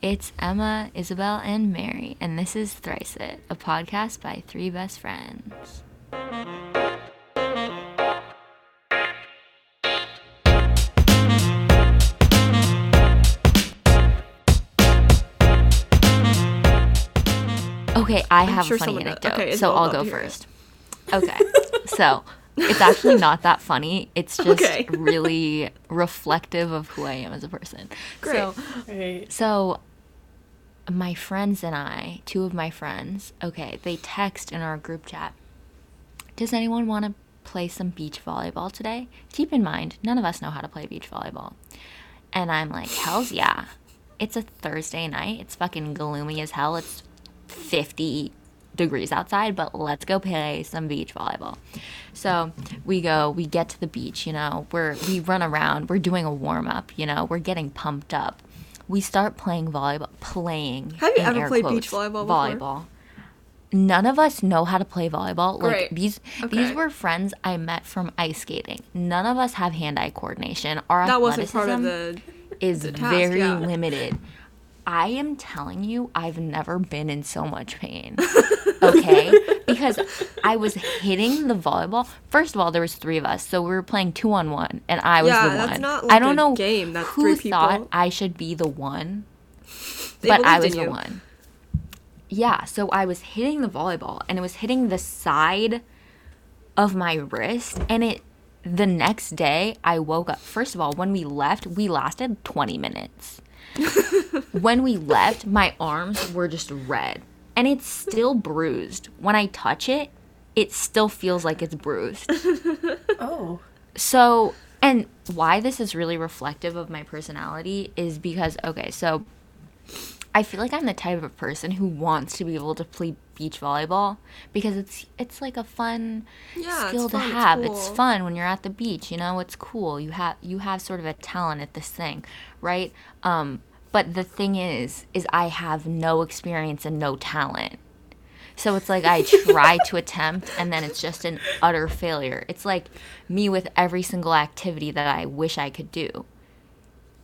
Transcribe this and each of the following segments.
It's Emma, Isabel, and Mary, and this is Thrice It, a podcast by three best friends. Okay, I have sure a funny anecdote, Okay, so I'll go to hear it. first. Okay, so it's actually not that funny. It's just Okay. really reflective of who I am as a person. Great. So, Right. so my friends and I, two of my friends, okay, they text in our group chat. Does anyone want to play some beach volleyball today? Keep in mind, none of us know how to play beach volleyball. And I'm like, hell's yeah. It's a Thursday night. It's fucking gloomy as hell. It's 50 degrees outside, but let's go play some beach volleyball. So we go, we get to the beach, you know, we're we run around, we're doing a warm up, you know, we're getting pumped up. We start playing volleyball, playing. Have you ever played beach volleyball before? Volleyball. None of us know how to play volleyball. Like Great. these these were friends I met from ice skating. None of us have hand-eye coordination. Our That wasn't part of athleticism the. is task, very yeah. limited. I am telling you, I've never been in so much pain. Okay? because I was hitting the volleyball. First of all, there was three of us, so we were playing two on one, and I was Yeah, the that's one. not I don't know game, that's who three thought. I should be the one, They but I was the one. Yeah, so I was hitting the volleyball, and it was hitting the side of my wrist, and it. The next day, I woke up. First of all, when we left, we lasted 20 minutes when we left, my arms were just red. And it's still bruised. When I touch it, it still feels like it's bruised. Oh. So, and why this is really reflective of my personality is because, okay, so I feel like I'm the type of person who wants to be able to play beach volleyball because it's it's like a fun Yeah, skill to fun, it's have. It's, cool. fun when you're at the beach, you know, it's cool. You have you have sort of a talent at this thing, right? Um but the thing is is I have no experience and no talent. So it's like I try to attempt and then it's just an utter failure. It's like me with every single activity that I wish I could do.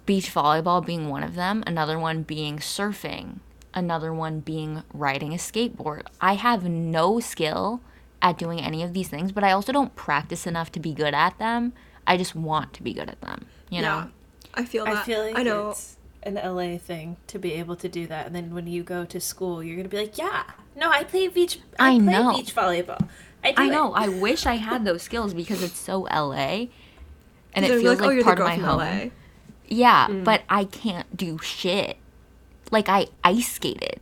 Beach volleyball being one of them, another one being surfing, another one being riding a skateboard. I have no skill at doing any of these things, but I also don't practice enough to be good at them. I just want to be good at them, you know? I feel that. I feel like I know. it's an LA thing to be able to do that, and then when you go to school, you're gonna be like, "Yeah, no, I play beach. I, I play know. beach volleyball. I do I know. I wish I had those skills because it's so LA. And it feels oh, like you're part the of my from home. LA. Yeah, Mm. but I can't do shit. Like I ice skated.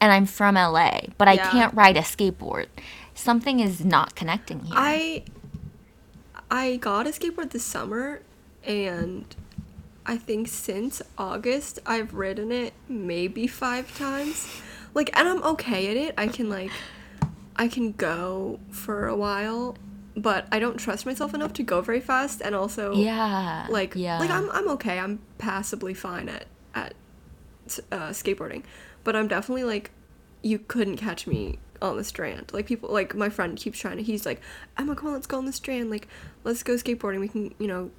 And I'm from LA, but I Yeah. can't ride a skateboard. Something is not connecting here. I I got a skateboard this summer and I think since August I've ridden it maybe 5 times. Like and I'm okay at it. I can like I can go for a while, but I don't trust myself enough to go very fast and also yeah. like yeah. like I'm I'm okay. I'm passably fine at at uh, skateboarding, but I'm definitely like you couldn't catch me on the strand. Like people like my friend keeps trying to. He's like, Emma, come on, let's go on the strand. Like let's go skateboarding. We can you know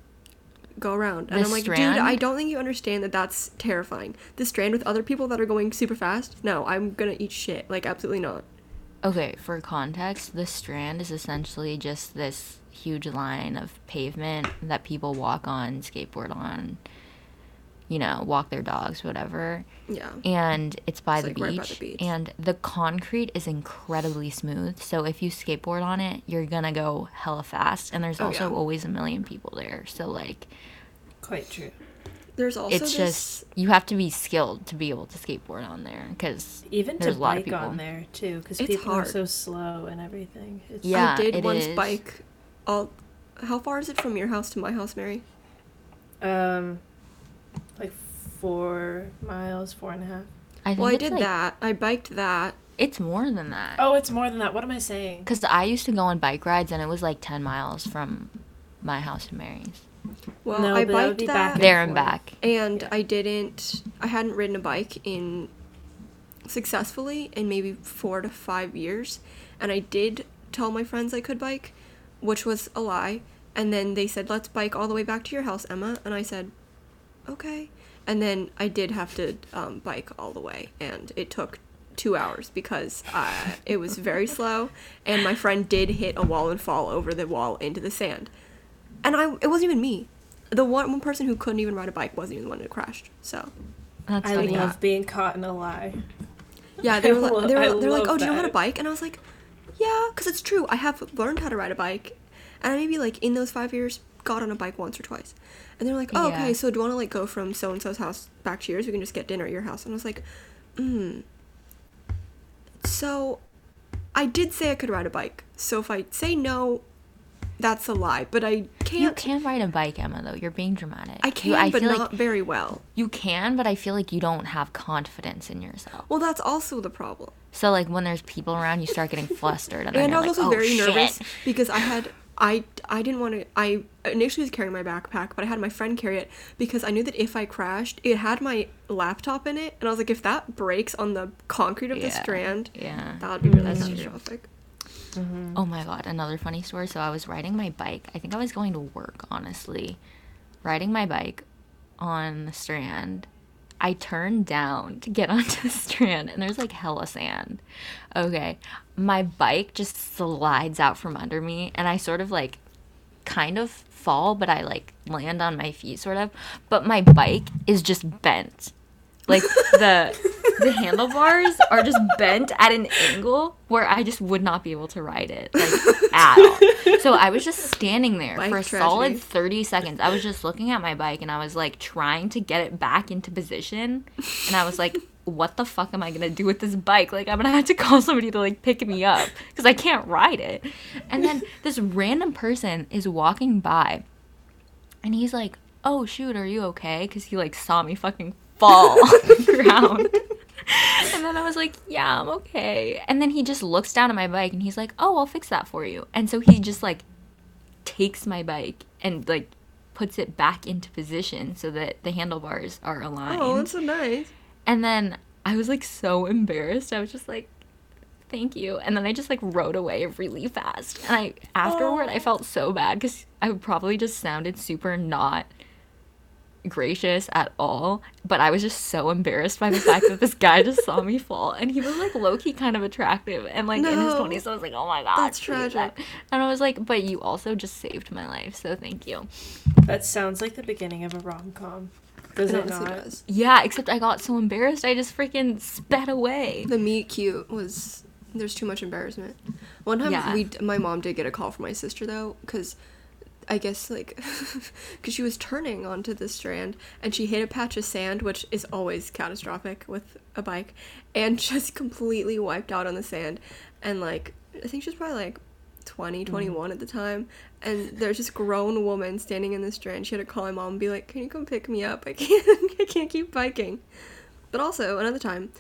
go around. And The I'm like, Strand? dude, I don't think you understand that that's terrifying. The strand with other people that are going super fast. No, I'm gonna eat shit. Like absolutely not. Okay, for context, the strand is essentially just this huge line of pavement that people walk on, skateboard on, you know, walk their dogs, whatever. Yeah. and it's by, It's, the, like, beach, right by the beach. and the concrete is incredibly smooth so if you skateboard on it you're gonna go hella fast and there's Oh, also yeah. always a million people there so like Quite true. There's also it's this, just you have to be skilled to be able to skateboard on there because Even There's to a lot of bike on people. there too, because It's people are so slow and everything. It's, Yeah. I did it once is. bike. All. How far is it from your house to my house, Mary? Um, like four miles, four and a half. I think Well, I did like- that. I biked that. it's more than that Oh, it's more than that. What am I saying? because i used to go on bike rides and it was like 10 miles from my house to mary's Well, No, I but that would biked be that, back there and forth. back and Yeah. I didn't. I hadn't ridden a bike in successfully in maybe four to five years, and I did tell my friends I could bike, which was a lie. And then they said, "Let's bike all the way back to your house, Emma," and I said, "Okay." and then I did have to um, bike all the way, and it took two hours because uh, it was very slow, and my friend did hit a wall and fall over the wall into the sand, and I it wasn't even me. The one, one person who couldn't even ride a bike wasn't even the one who crashed. So That's I funny. love being caught in a lie. yeah, they were I like, they were, they were like, love oh, do you know how to bike? And I was like, yeah, because it's true. I have learned how to ride a bike, and I maybe like in those five years got on a bike once or twice. And they're like, oh, Yeah. okay, so do you want to like go from so and so's house back to yours? We can just get dinner at your house. And I was like, hmm. So, I did say I could ride a bike. So if I say no, that's a lie. But I can't. You can ride a bike, Emma. Though you're being dramatic. I You- can, I but not like very well. you can, but I feel like you don't have confidence in yourself. Well, that's also the problem. So like when there's people around, you start getting flustered, and, and I was like, also "Oh, very shit." nervous because I had I I didn't want to I initially was carrying my backpack, but I had my friend carry it because I knew that if I crashed, it had my laptop in it, and I was like, if that breaks on the concrete of the strand, Yeah. that would be really That's true. catastrophic. Mm-hmm. Oh my god, another funny story. So I was riding my bike. I think I was going to work, honestly. Riding my bike on the strand. I turned down to get onto the strand and there's like hella sand. Okay. My bike just slides out from under me and I sort of like kind of fall, but I like land on my feet sort of. But my bike is just bent. Like the the handlebars are just bent at an angle where I just would not be able to ride it like at all. So I was just standing there Bike for a tragedy. solid 30 seconds. I was just looking at my bike and I was like trying to get it back into position and I was like what the fuck am I gonna do with this bike? Like I'm gonna have to call somebody to like pick me up because I can't ride it. And then this random person is walking by and he's like, "Oh shoot, are you okay?" Because he like saw me fucking fall on the ground. and then I was like, "Yeah, I'm okay." And then he just looks down at my bike and he's like, "Oh, I'll fix that for you." And so he just like takes my bike and like puts it back into position so that the handlebars are aligned. Oh, that's so nice. And then I was like so embarrassed. I was just like, thank you. And then I just like rode away really fast. And I afterward I felt so bad because I probably just sounded super not gracious at all. But I was just so embarrassed by the fact that this guy just saw me fall. And he was like low key kind of attractive and like in his 20s. So I was like, oh my god. That's tragic. that- And I was like, but you also just saved my life. So thank you. That sounds like the beginning of a rom com. Does It it not? does. Yeah, except I got so embarrassed. I just freaking sped away. The meet cute was there's too much embarrassment. One time Yeah. we my mom did get a call from my sister though because I guess like because she was turning onto the strand and she hit a patch of sand which is always catastrophic with a bike and just completely wiped out on the sand and like I think she was probably like 20 mm-hmm. 21 at the time and there's this grown woman standing in the strand. She had to call my mom and be like can you come pick me up? I can't I can't keep biking. But also another time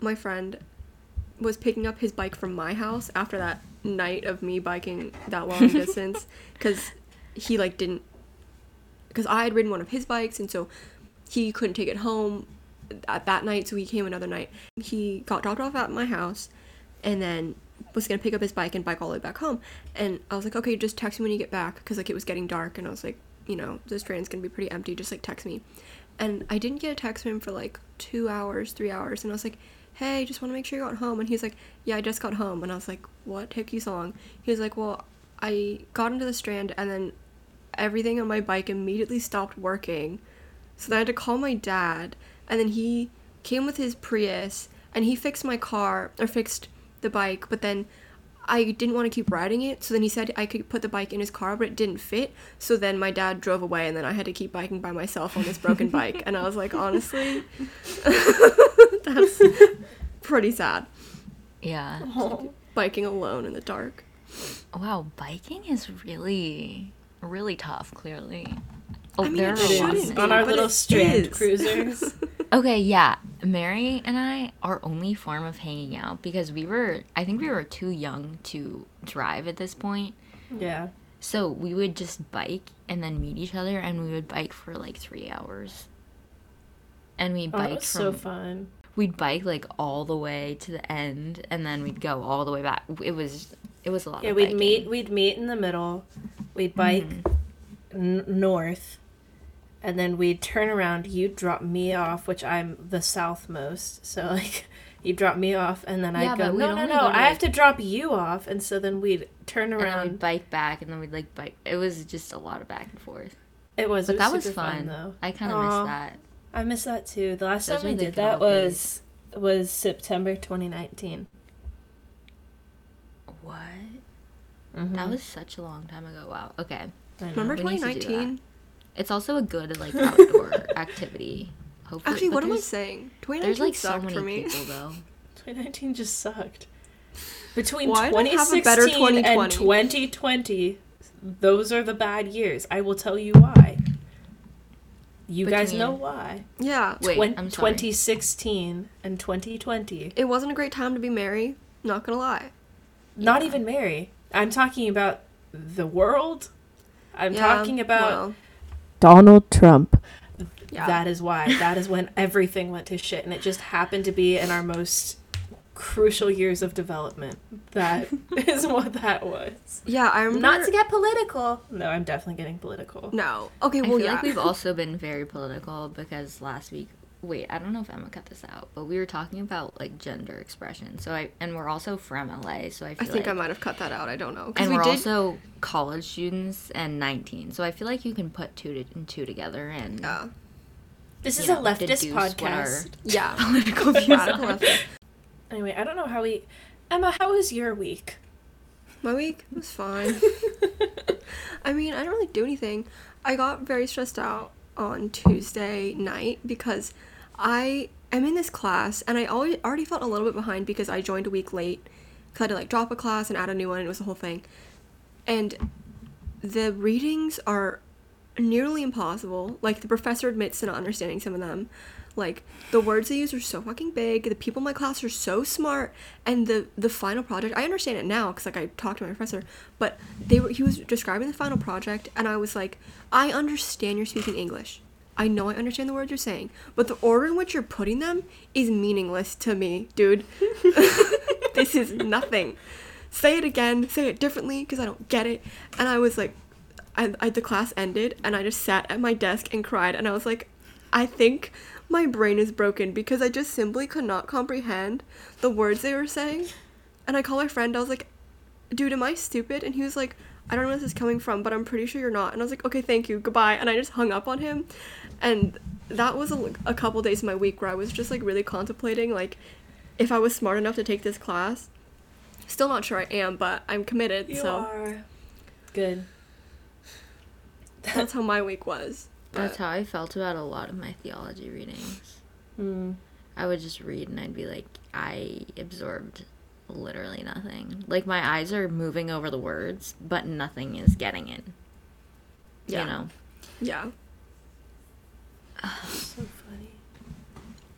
my friend was picking up his bike from my house after that night of me biking that long distance because he like didn't because I had ridden one of his bikes and so he couldn't take it home at that night so he came another night. He got dropped off at my house and then was gonna pick up his bike and bike all the way back home. And I was like okay just text me when you get back because like it was getting dark and I was like you know this train's gonna be pretty empty just like text me. And I didn't get a text from him for like two hours three hours and I was like hey just want to make sure you got home. And he's like yeah I just got home. And I was like what took you so long? He was like well I got into the strand and then everything on my bike immediately stopped working. So then I had to call my dad, and then he came with his Prius, and he fixed my car, or fixed the bike, but then I didn't want to keep riding it, so then he said I could put the bike in his car, but it didn't fit, so then my dad drove away, and then I had to keep biking by myself on this broken bike, and I was like, honestly, that's pretty sad. Yeah. Biking alone in the dark. Wow, biking is really, really tough, clearly. Oh, I mean, there it are a lot of shouldn't things. be. On our but little it strand is. cruisers. Okay, yeah. Mary and I, our only form of hanging out, because we were, I think we were too young to drive at this point. yeah. So we would just bike and then meet each other, and we would bike for like three hours. And we bike. Oh, that bike was so fun. we'd bike like all the way to the end, and then we'd go all the way back. It was, it was a lot. Yeah, of we'd biking. meet. We'd meet in the middle. We'd bike Mm-hmm. n- north, and then we'd turn around. You'd drop me off, which I'm the southmost, so like you'd drop me off, and then Yeah, I'd go. No, no, no! go to, I have to drop you off, and so then we'd turn And then around. we'd bike back, and then we'd like bike. It was just a lot of back and forth. it was, But it that was super fun. though. I kind of Aw. miss that. I miss that too. The last Those time we did that old was was September 2019. What? Mhm. That was such a long time ago. Wow. Okay. I. Remember We need to do 2019? It's also a good like outdoor activity. Hopefully, Actually, but what am I there's- saying? 2019 There's like so sucked many for me. people though. 2019 just sucked. Between Why did I have a 2016 better and 2020? 2020, those are the bad years. I will tell you why. You guys Between- know why. Yeah. Wait, Twen- I'm sorry. 2016 and 2020. It wasn't a great time to be merry. Not gonna lie. Not even Mary. I'm talking about the world. I'm Yeah, talking about well, Donald Trump. Yeah. That is why. That is when everything went to shit, and it just happened to be in our most crucial years of development. That is what that was. yeah, I remember. Not to get political. No, I'm definitely getting political. no. Okay, I well, feel yeah. like we've also been very political because last week. Wait, I don't know if Emma cut this out, but we were talking about like gender expression. So I and we're also from LA, so I I think like I might have cut that out. I don't know. And we we're did. also college students and 19. So I feel like you can put two to, and two together and yeah. This is you a know, leftist deduce what our podcast. Yeah. political views Radical are. Anyway, I don't know how we. Emma, how was your week? My week was fine. I mean, I didn't really do anything. I got very stressed out on Tuesday night because I am in this class and I already felt a little bit behind because I joined a week late. Cause I had to like drop a class and add a new one. And it was the whole thing, and the readings are nearly impossible. Like the professor admits to not understanding some of them. Like the words they use are so fucking big. The people in my class are so smart, and the the final project I understand it now because like I talked to my professor, but they were he was describing the final project, and I was like, I understand you're speaking English. I know I understand the words you're saying, but the order in which you're putting them is meaningless to me, dude. this is nothing. Say it again, say it differently because I don't get it. And I was like, I, I the class ended and I just sat at my desk and cried and I was like, I think my brain is broken because I just simply could not comprehend the words they were saying. And I called my friend, I was like, dude, am I stupid? And he was like, I don't know where this is coming from, but I'm pretty sure you're not. And I was like, okay, thank you, goodbye. And I just hung up on him. And that was a, a couple days of my week where I was just like really contemplating, like, if I was smart enough to take this class. Still not sure I am, but I'm committed, You so are good. that's how my week was. That's how I felt about a lot of my theology readings. Mm. I would just read and I'd be like, I absorbed literally nothing. Like my eyes are moving over the words, but nothing is getting in. Yeah. You know? Yeah. So funny.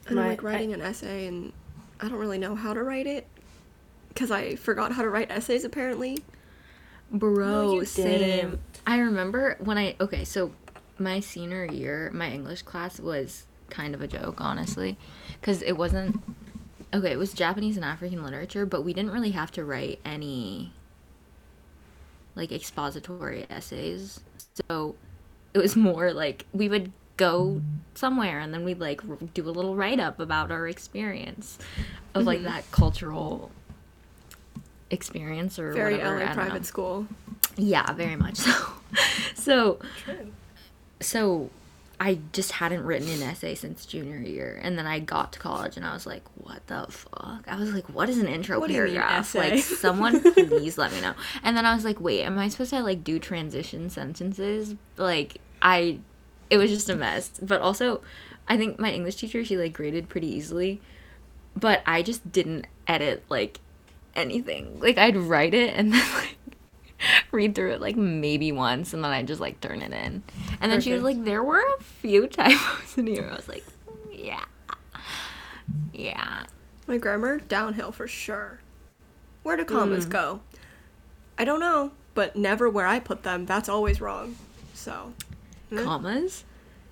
And I'm like writing an essay, and I don't really know how to write it because I forgot how to write essays apparently. Bro, you same. I remember when I okay, so my senior year, my English class was kind of a joke, honestly, because it wasn't okay. It was Japanese and African literature, but we didn't really have to write any like expository essays. So it was more like we would go somewhere and then we'd like r- do a little write up about our experience of like mm-hmm. that cultural experience or Very whatever. LA don't know. private school. Yeah, very much so. so True. so I just hadn't written an essay since junior year, and then I got to college, and I was like, "What the fuck?" I was like, "What is an intro What paragraph?" Like, someone please let me know. And then I was like, "Wait, am I supposed to like do transition sentences?" Like, I, it was just a mess. But also, I think my English teacher she like graded pretty easily, but I just didn't edit like anything. Like, I'd write it and then like read through it like maybe once and then I'd just like turn it in. And then she was like, There were a few typos in here. I was like, Yeah. Yeah. My grammar downhill for sure. Where do commas mm. go? I don't know, but never where I put them. That's always wrong. So, Mm. Commas?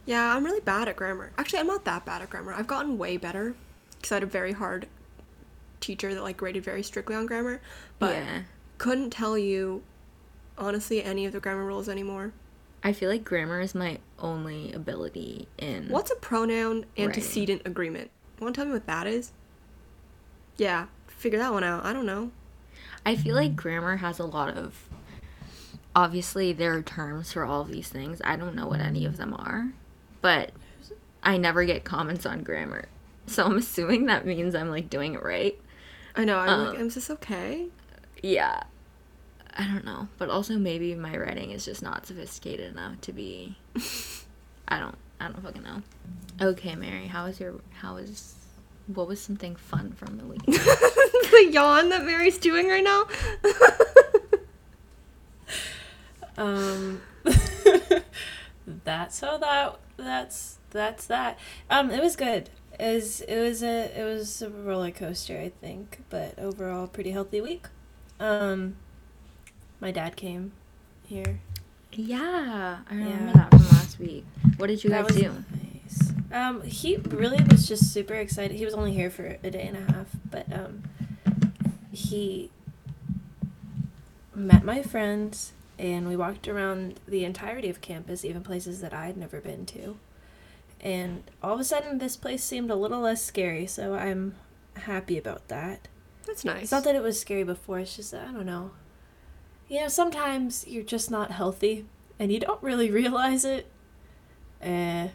yeah, I'm really bad at grammar. Actually, I'm not that bad at grammar. I've gotten way better because I had a very hard teacher that like graded very strictly on grammar, but yeah. couldn't tell you honestly any of the grammar rules anymore. I feel like grammar is my only ability in. What's a pronoun antecedent agreement? You want to tell me what that is? Yeah, figure that one out. I don't know. I feel like grammar has a lot of. Obviously, there are terms for all of these things. I don't know what any of them are, but I never get comments on grammar. So I'm assuming that means I'm like doing it right. I know. I'm like, Um, is this okay? Yeah. I don't know. But also maybe my writing is just not sophisticated enough to be I don't I don't fucking know. Okay, Mary, how was your how was what was something fun from the week? the yawn that Mary's doing right now. Um, that's how that that's that's that. Um, it was good. It was it was a it was a roller coaster, I think, but overall pretty healthy week. Um, my dad came here. yeah, I remember Yeah. that from last week. What did you That guys do? Nice. Um, he really was just super excited. He was only here for a day and a half, but um, he met my friends and we walked around the entirety of campus, even places that I'd never been to. And all of a sudden, this place seemed a little less scary, so I'm happy about that. That's nice. It's not that it was scary before, it's just that, I don't know. You know, sometimes you're just not healthy and you don't really realize it. Eh.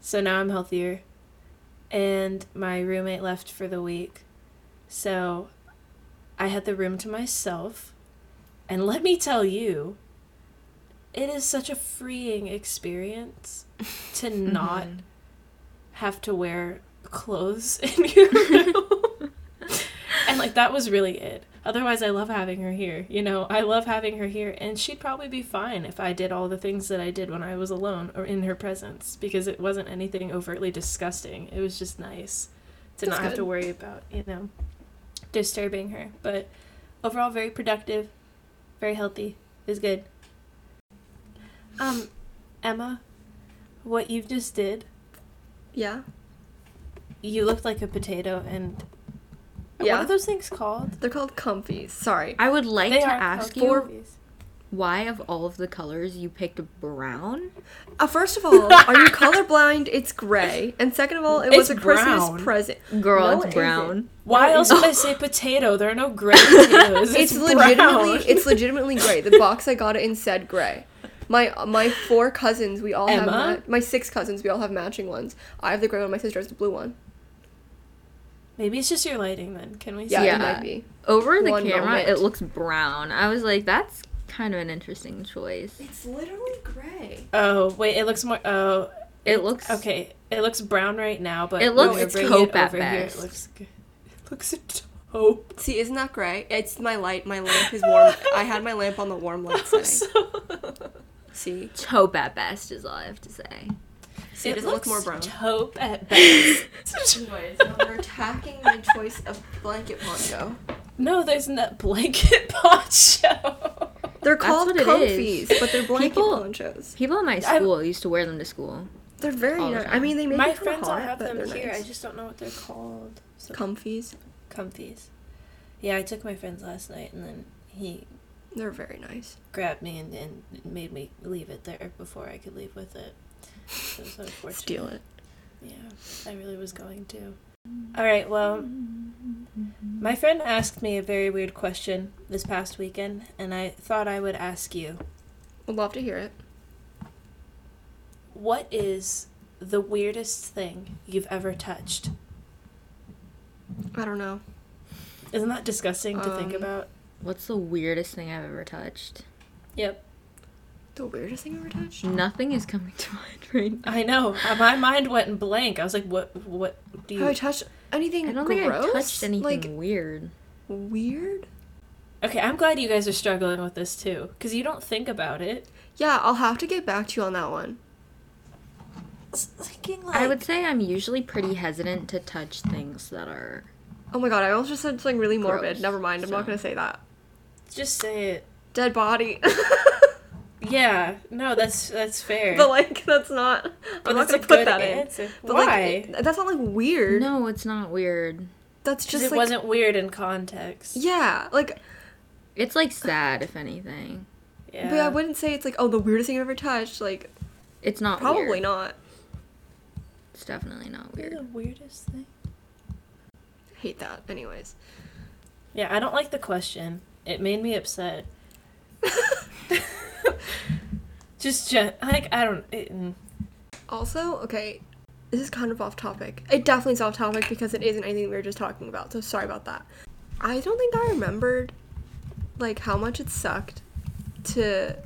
So now I'm healthier. And my roommate left for the week. So I had the room to myself. And let me tell you, it is such a freeing experience to mm-hmm. not have to wear clothes in your room. and like that was really it. Otherwise, I love having her here. You know, I love having her here, and she'd probably be fine if I did all the things that I did when I was alone or in her presence because it wasn't anything overtly disgusting. It was just nice to That's not have to worry about, you know, disturbing her. But overall, very productive, very healthy. It was good. Um, Emma, what you just did, yeah. you looked like a potato, and Yeah. what are those things called? They're called comfies. Sorry. I would like They to ask called you Corgis. Why of all of the colors you picked brown? Uh, first of all, are you colorblind? It's gray. And second of all, it was It's a Christmas present. Girl, No, it's brown. isn't. Why else would I say potato? There are no gray potatoes. It's, It's, legitimately brown. it's legitimately gray. The box I got it in said gray. My my four cousins, we all have ma- my six cousins, we all have matching ones. I have the gray one, my sister has the blue one. Maybe it's just your lighting then. Can we Yeah, see? it Yeah. might be. Over the One camera, moment. it looks brown. I was like, that's kind of an interesting choice. It's literally gray. Oh wait, it looks more. Oh, It looks okay. It looks brown right now, but It looks we taupe it at over here, best. It looks. g- It looks taupe. See, isn't that gray? It's my light. My lamp is warm. I had my lamp on the warm light setting. See? taupe at best, is all I have to say. See, does it look more brown? Taupe at best. Anyways, we're attacking my choice of blanket poncho. no, there's not blanket poncho. They're called comfies, but they're blanket People- ponchos. People at my I- school used to wear them to school. They're very nice. I mean, they make My it kinda friends all hot, have them here. nice. I just don't know what they're called. So Comfies. comfies. Yeah, I took my friends last night, and then he They're very nice. grabbed me and, and made me leave it there before I could leave with it. It was unfortunate. Steal it. Yeah, I really was going to. All right, well, my friend asked me a very weird question this past weekend, and I thought I would ask you Would love to hear it. what is the weirdest thing you've ever touched? I don't know. Isn't that disgusting to think Um, about? What's the weirdest thing I've ever touched? Yep, The weirdest thing I ever touched? Nothing is coming to mind right now. I know. My mind went blank. I was like, "What? What do you?" Have I touched anything I don't gross? think I've touched anything Like, weird. weird? Okay, I'm glad you guys are struggling with this too, because you don't think about it. Yeah, I'll have to get back to you on that one. Thinking like I would say I'm usually pretty hesitant to touch things that are. Oh my god, I almost just said something really morbid. Gross, Never mind, I'm not gonna say that. just say it. Dead body. Yeah, no, that's that's fair. but like, that's not. But I'm not that's gonna a put good that answer. in. But Why? like, that's not like weird. No, it's not weird. That's just it like. wasn't weird in context. Yeah, like It's like sad, if anything. Yeah. But I wouldn't say it's like, oh, the weirdest thing I've ever touched. Like, It's not probably weird. not. It's definitely not weird. the weirdest thing. Hate that. Anyways. Yeah, I don't like the question. It made me upset. Just gen- like I don't. It, mm. Also, okay, this is kind of off topic. It definitely is off topic because it isn't anything we were just talking about. So sorry about that. I don't think I remembered like how much it sucked to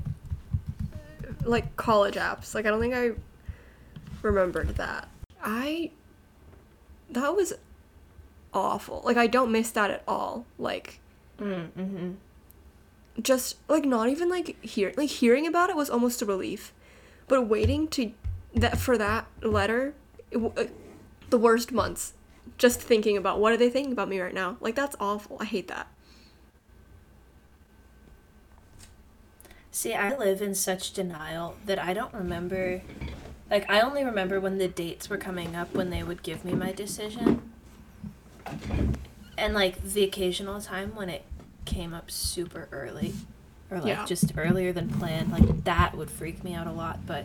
like college apps. Like I don't think I remembered that. I that was awful. Like I don't miss that at all. Like Mm, mm-hmm. Just like not even like hear like hearing about it was almost a relief but waiting to that for that letter uh, the worst months just thinking about what are they thinking about me right now like that's awful i hate that See, I live in such denial that I don't remember. Like, I only remember when the dates were coming up when they would give me my decision. And, like, the occasional time when it came up super early. Or, like, Yeah. just earlier than planned. Like, that would freak me out a lot. But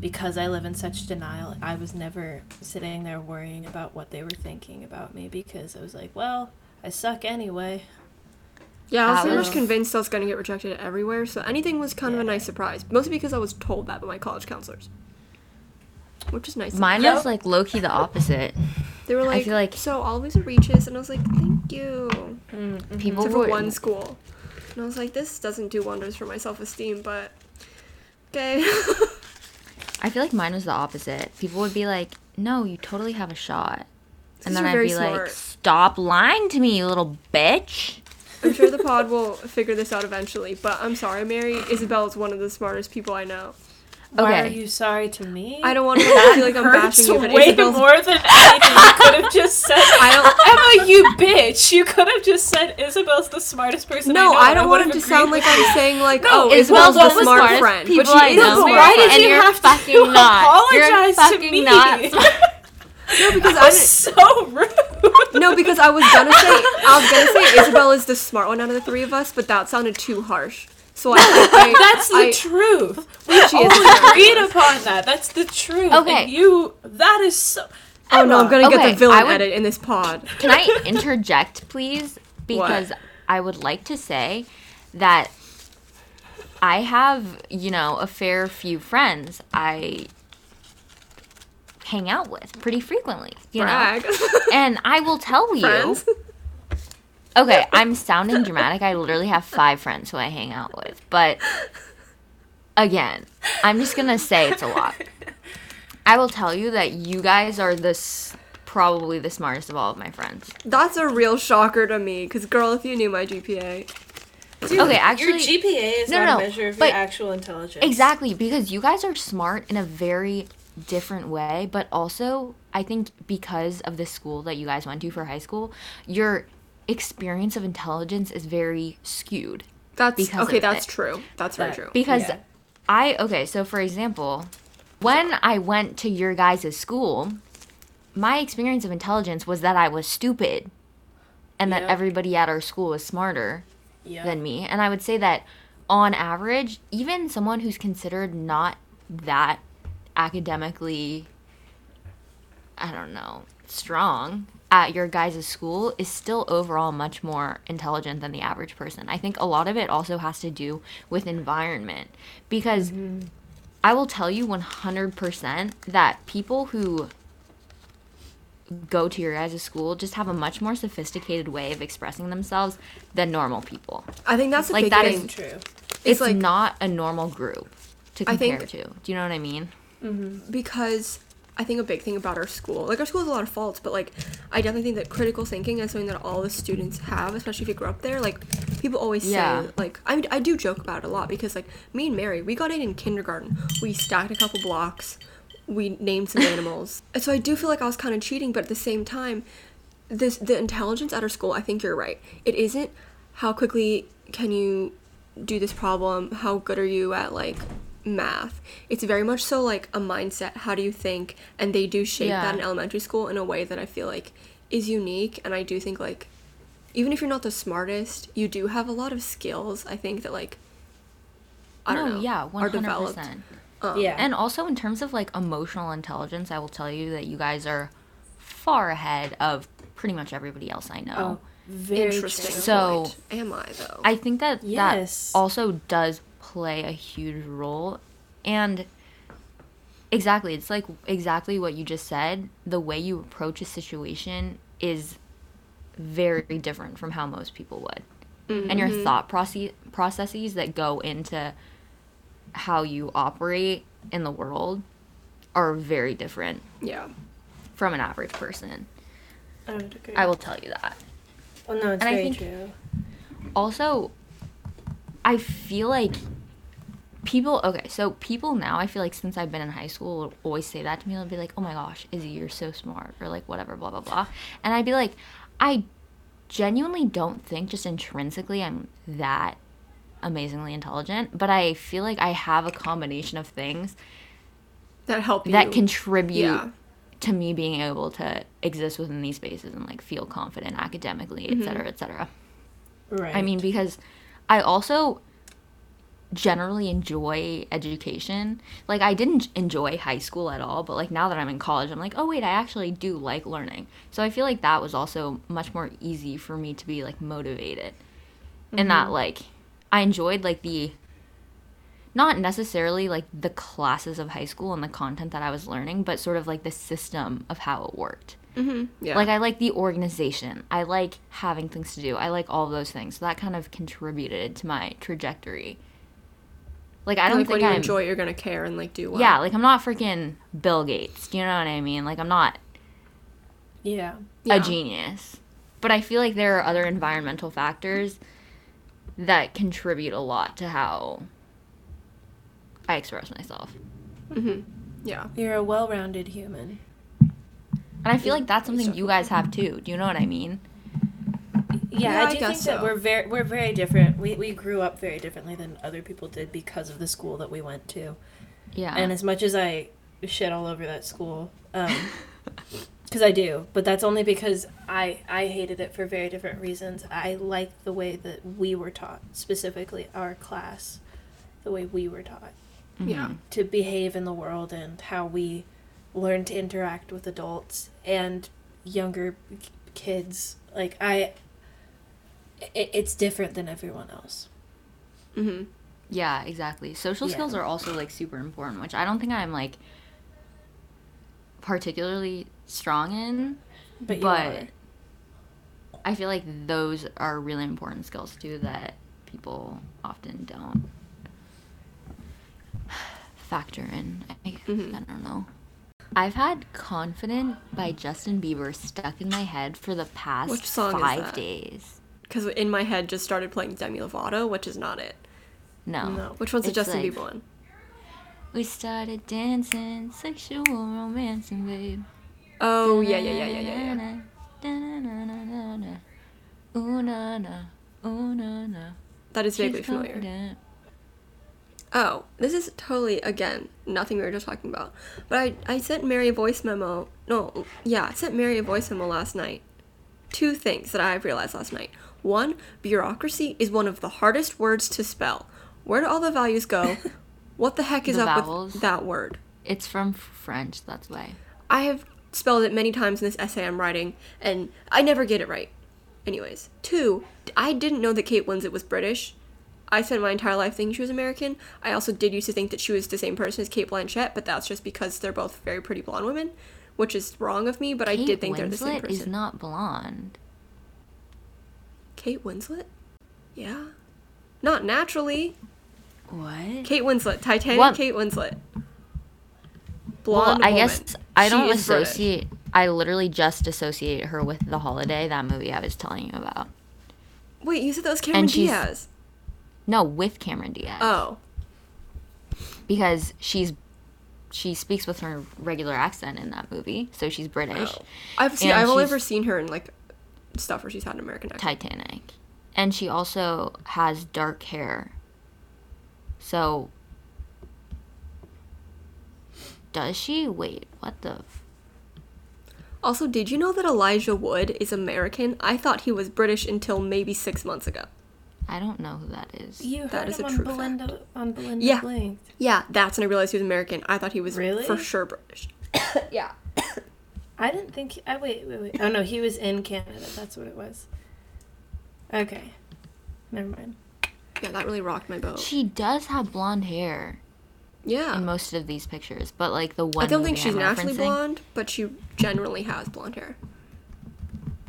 because I live in such denial, I was never sitting there worrying about what they were thinking about me because I was like, well, I suck anyway. yeah i was I pretty much convinced i was going to get rejected everywhere so anything was kind of a nice surprise mostly because i was told that by my college counselors which is nice Mine Yep. was like low key the opposite. They were like, feel like- so all these are reaches and i was like thank you mm-hmm. People except for would one school and i was like this doesn't do wonders for my self-esteem but okay I feel like mine was the opposite. People would be like, "No, you totally have a shot," and then I'd very be like, "Stop lying to me, you little bitch." I'm sure the pod will figure this out eventually, but I'm sorry, Mary. Isabel is one of the smartest people I know. Why are you sorry to me? I don't want to feel like I'm bashing you, but way Isabel's. more than anything you could have just said. I don't, Emma, you bitch! You could have just said Isabel's the smartest person. No, I, know, I don't want it to sound like I'm saying like, No, oh, Isabel's Isabel's the smart smartest friend, people but she is but why did you and you're have to fucking not. You're apologize to me? not. No, because I was so rude. no, because I was gonna say I was gonna say Isabel is the smart one out of the three of us, but that sounded too harsh. So I, I That's the I, truth. She is oh, All agreed upon that. That's the truth. Okay. And you, that is so. Oh no, I'm gonna get the villain I would- edit in this pod. Can I interject, please? Because I would like to say that I have, you know, a fair few friends I hang out with pretty frequently, you know. Brag. And I will tell you. Friends. Okay, I'm sounding dramatic. I literally have five friends who I hang out with. But again, I'm just going to say it's a lot. I will tell you that you guys are this probably the smartest of all of my friends. That's a real shocker to me, cause girl, if you knew my GPA, Okay, actually your GPA is No, not no, a measure of but- your actual intelligence. Exactly, because you guys are smart in a very different way, but also I think because of the school that you guys went to for high school, your experience of intelligence is very skewed. that's Because okay. That's it. true. That's very true. Because Yeah. I okay, so for example, when I went to your guys' school, my experience of intelligence was that I was stupid and that Yeah. everybody at our school was smarter Yeah. than me. And I would say that on average, even someone who's considered not that academically, I don't know, strong at your guys' school is still overall much more intelligent than the average person. I think a lot of it also has to do with environment because mm-hmm. I will tell you 100% that people who go to your guys' school just have a much more sophisticated way of expressing themselves than normal people. I think that's a Like, that is True. It's, like- not a normal group to compare think- to. Do you know what I mean? Mm-hmm. because I think a big thing about our school, like our school has a lot of faults, but like I definitely think that critical thinking is something that all the students have, especially if you grow up there. Like people always Yeah. say, like I I do joke about it a lot because like me and Mary, we got in in kindergarten. We stacked a couple blocks, we named some animals, and so I do feel like I was kind of cheating, but at the same time, this the intelligence at our school. I think you're right. It isn't how quickly can you do this problem how good are you at like math it's very much so like a mindset how do you think and they do shape Yeah. that in elementary school in a way that i feel like is unique and i do think like even if you're not the smartest you do have a lot of skills i think that like I don't no, know. yeah, are one hundred developed. percent. Um, yeah. And also in terms of like emotional intelligence, I will tell you that you guys are far ahead of pretty much everybody else I know. oh, very Interesting. true. So- point. am I though? I think that Yes. that also does play a huge role and exactly it's like exactly what you just said the way you approach a situation is very different from how most people would and your mm-hmm. thought process processes that go into how you operate in the world are very different yeah. from an average person I would agree. i will tell you that Well, no, it's And I very true. also i feel like people okay so people now i feel like since i've been in high school will always say that to me they'll be like oh my gosh izzy you're so smart or like whatever blah blah blah and i'd be like i genuinely don't think just intrinsically i'm that amazingly intelligent but i feel like i have a combination of things That help you. that contribute Yeah. to me being able to exist within these spaces and like feel confident academically et mm-hmm. cetera et cetera Right. I mean, because I also generally enjoy education. Like, I didn't enjoy high school at all, but like now that I'm in college, I'm like, oh, wait, I actually do like learning. So I feel like that was also much more easy for me to be like motivated. And that, mm-hmm. like, I enjoyed like the not necessarily like the classes of high school and the content that I was learning, but sort of like the system of how it worked. Mm-hmm. Yeah. Like I like the organization. I like having things to do. I like all of those things. So that kind of contributed to my trajectory. Like I don't like when think you I'm enjoy, you're gonna care and like do well. Yeah, like I'm not freaking Bill Gates. Do you know what I mean? Like I'm not yeah. Yeah. a genius. But I feel like there are other environmental factors that contribute a lot to how I express myself. Mm-hmm. Yeah. You're a well-rounded human. And I feel like that's something you guys have too. Do you know what I mean? Yeah, Yeah, I I do think guess that so. we're very we're very different. We we grew up very differently than other people did because of the school that we went to. Yeah. And as much as I shit all over that school, um, because I do, but that's only because I I hated it for very different reasons. I liked the way that we were taught, specifically our class, the way we were taught Yeah. to behave in the world and how we learn to interact with adults and younger kids. Like I, it, it's different than everyone else. Mm-hmm. Yeah, exactly. Social Yeah. skills are also like super important, which I don't think I'm like particularly strong in, But you but are. I feel like those are really important skills too that people often don't factor in. I, Mhm. I don't know. I've had Confident by Justin Bieber stuck in my head for the past Which song is five days. Because in my head just started playing Demi Lovato, which is not it. No. No. Which one's the Justin like- Bieber one? We started dancing, sexual romancing, babe. Oh yeah, yeah, yeah, yeah, yeah, yeah. Ooh, na, na. Ooh, na, na. That is vaguely familiar. Oh, this is totally again nothing we were just talking about. But I I sent Mary a voice memo. No, yeah, I sent Mary a voice memo last night. Two things that I realized last night. One, bureaucracy is one of the hardest words to spell. Where do all the values go? what the heck is The up vowels? with that word? It's from French, that's why. I have spelled it many times in this essay I'm writing, and I never get it right. Anyways, two, I didn't know that Kate Winslet was British. I spent my entire life thinking she was American. I also did used to think that she was the same person as Cate Blanchett, but that's just because they're both very pretty blonde women, which is wrong of me. But I did think they're the same person. Winslet is not blonde. Kate Winslet? Yeah. Not naturally. What? Kate Winslet, Titanic. What? Kate Winslet. well, I woman. guess I don't British. associate. I literally just associate her with The Holiday, that movie I was telling you about. Wait, you said that was Cameron Diaz. No, with Cameron Diaz. Oh. because she's she speaks with her regular accent in that movie, so she's British. Oh. I've seen. I've only ever seen her in like stuff where she's had an American accent. Titanic. And she also has dark hair. So does she? Wait, what the f- Also, did you know that Elijah Wood is American? I thought he was British until maybe six months ago. I don't know who that is. You That heard is him a on true Belinda on Belinda Yeah. Blinked. Yeah, that's when I realized he was American. I thought he was Really? for sure British. yeah. I didn't think. I wait, wait, wait. Oh no, he was in Canada. That's what it was. Okay, never mind. Yeah, that really rocked my boat. She does have blonde hair Yeah. in most of these pictures, but like the one I don't think she's I'm naturally blonde, but she generally has blonde hair.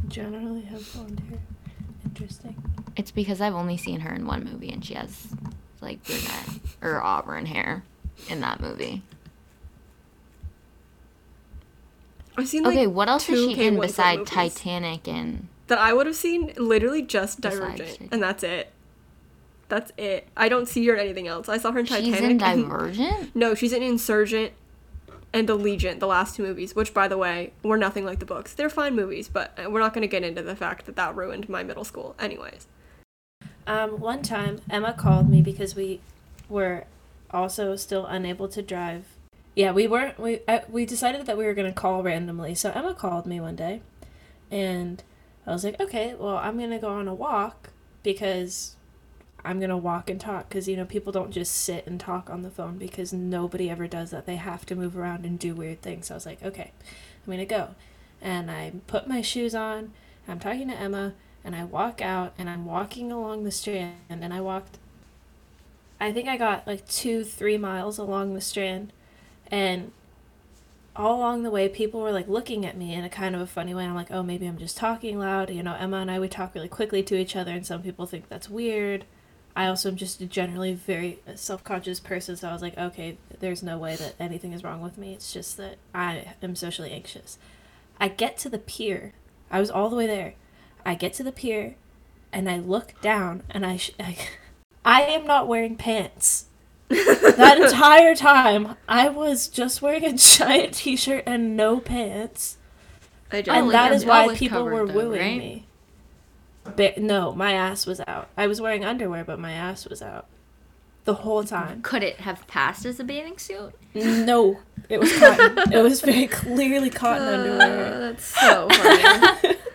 Generally has blonde hair. Interesting. It's because I've only seen her in one movie, and she has like brunette or auburn hair in that movie. I've seen like Okay, what else is two she Kate in beside Titanic and that I would have seen literally just Divergent, Titanic. and that's it. That's it. I don't see her in anything else. I saw her in Titanic. she's in and- Divergent? no, she's in Insurgent and Allegiant, the last two movies, which, by the way, were nothing like the books. They're fine movies, but uh, we're not going to get into the fact that that ruined my middle school. Anyways. Um, one time Emma called me because we were also still unable to drive. Yeah, we weren't. We uh, we decided that we were gonna call randomly. So Emma called me one day, and I was like, okay, well, I'm gonna go on a walk because I'm gonna walk and talk because you know people don't just sit and talk on the phone because nobody ever does that. They have to move around and do weird things. So I was like, okay, I'm gonna go, and I put my shoes on. I'm talking to Emma, and I walk out, and I'm walking along the strand, and I walked. I think I got like two, three miles along the strand, and all along the way, people were like looking at me in a kind of a funny way. I'm like, oh, maybe I'm just talking loud. You know, Emma and I would talk really quickly to each other, and some people think that's weird. I also am just a generally very uh, self conscious person, so I was like, okay, there's no way that anything is wrong with me. It's just that I am socially anxious. I get to the pier. I was all the way there. I get to the pier, and I look down, and I, sh- I, I am not wearing pants. That entire time, I was just wearing a giant T-shirt and no pants, I and like that your is butt why people were though, wooing right? me. Ba- no, my ass was out. I was wearing underwear, but my ass was out the whole time. Could it have passed as a bathing suit? No, it was cotton. it was very clearly cotton uh, underwear. that's so funny.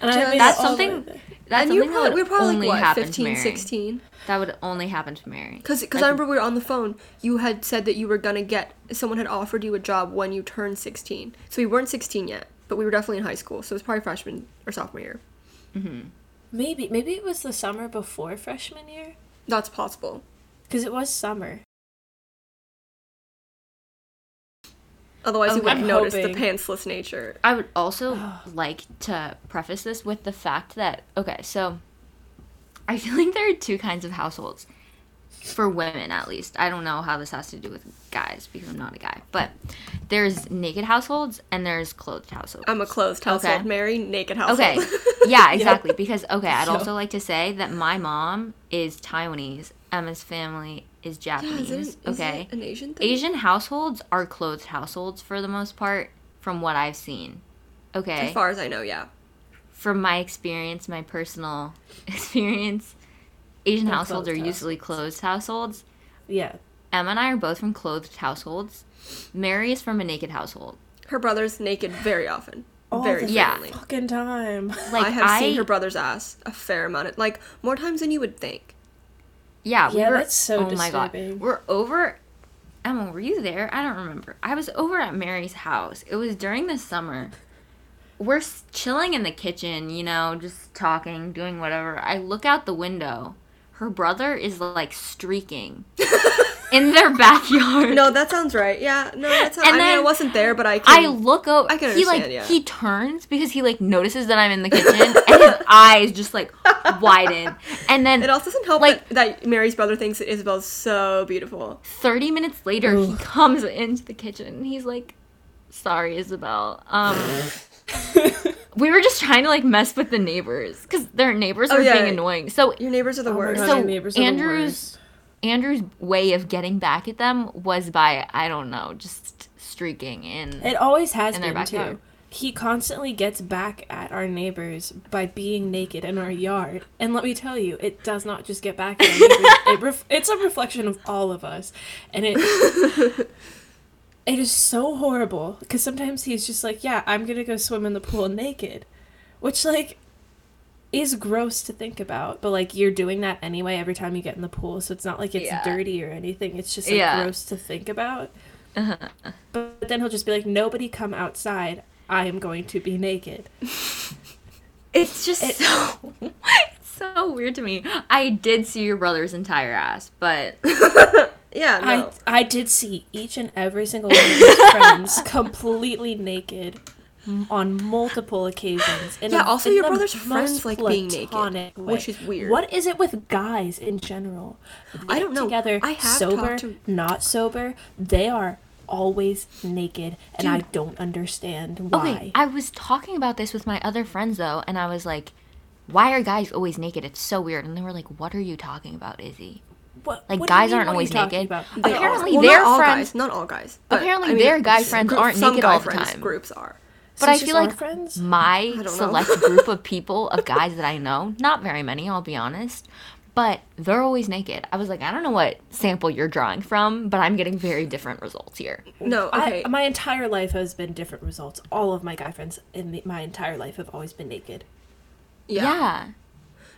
And I made That's all the way something- there. That's and you probably, that we would were probably only like, what, 15, to Mary. 16? That would only happen to Mary. Because Like, I remember we were on the phone. You had said that you were going to get, someone had offered you a job when you turned 16. So we weren't 16 yet, but we were definitely in high school. So it was probably freshman or sophomore year. Mm-hmm. Maybe maybe it was the summer before freshman year That's possible. because it was summer. Otherwise, you would have I'm noticed hoping. the pantsless nature. I would also like to preface this with the fact that okay, so I feel like there are two kinds of households for women at least. I don't know how this has to do with guys because I'm not a guy, but there's naked households and there's clothed households. I'm a closed household. Okay. Mary, naked household. Okay. Yeah, exactly. Because okay, I'd Yep. also like to say that my mom is Taiwanese. Emma's family is yeah, Japanese. is it, is okay. an Asian thing? Asian households are clothed households for the most part, from what I've seen. Okay. As far as I know, yeah. From my experience, my personal experience, Asian They're households are closed usually households. closed households. Yeah, Emma and I are both from clothed households. Mary is from a naked household. Her brother's naked very often. all very the Yeah. frequently. fucking time. Like I have seen her brother's ass a fair amount. Of, like, more times than you would think. Yeah, we Yeah, were. that's so oh my god, disturbing. we're over. Emma, were you there? I don't remember. I was over at Mary's house. It was during the summer. We're chilling in the kitchen, you know, just talking, doing whatever. I look out the window. Her brother is like streaking in their backyard. No, that sounds right. Yeah, no, that's. Not, And I mean, I wasn't there, but I I look up. I can he like understand, yeah. he turns because he like notices that I'm in the kitchen, and his eyes just like widen. And then it also doesn't help like- that, that Mary's brother thinks that Isabel's so beautiful. 30 minutes later, he comes into the kitchen and he's like, "Sorry, Isabel. Um, we were just trying to like mess with the neighbors because their neighbors Oh, were yeah. being annoying. So Your neighbors are the Oh worst. God, So, neighbors are the Andrew's- worst. Andrew's way of getting back at them was by I don't know, just streaking in. It always has in their been backyard. too. He constantly gets back at our neighbors by being naked in our yard. And let me tell you, it does not just get back at our neighbors. it ref- it's a reflection of all of us. And it it is so horrible because sometimes he's just like, "Yeah, I'm to go swim in the pool naked." Which like is gross to think about, but like you're doing that anyway every time you get in the pool, so it's not like it's Yeah. dirty or anything. It's just like Yeah. gross to think about. Uh-huh. But then he'll just be like, "Nobody come outside. I am going to be naked." It's just It- so it's so weird to me. I did see your brother's entire ass, but Yeah, no. I I did see each and every single one of his friends completely naked on multiple occasions. In Yeah, a- also in your brother's friends like being naked, way. which is weird. What is it with guys in general? I don't know. Together, I have sober, to- not sober, they are always naked, and I don't understand why. okay. I was talking about this with my other friends though, and I was like, "Why are guys always naked? It's so weird." And they were like, "What are you talking about, Izzy?" What- like, what guys mean, aren't what always naked. about? Apparently well, their not all friends- guys, not all guys. but, Apparently I mean, their guy friends group- aren't some naked guy all the friends time. Groups are. So But I feel like friends? my select group of people of guys that I know, not very many, I'll be honest, but they're always naked. I was like, I don't know what sample you're drawing from, but I'm getting very different results here. No, okay. I, my entire life has been different results. All of my guy friends in the, my entire life have always been naked. yeah. Yeah.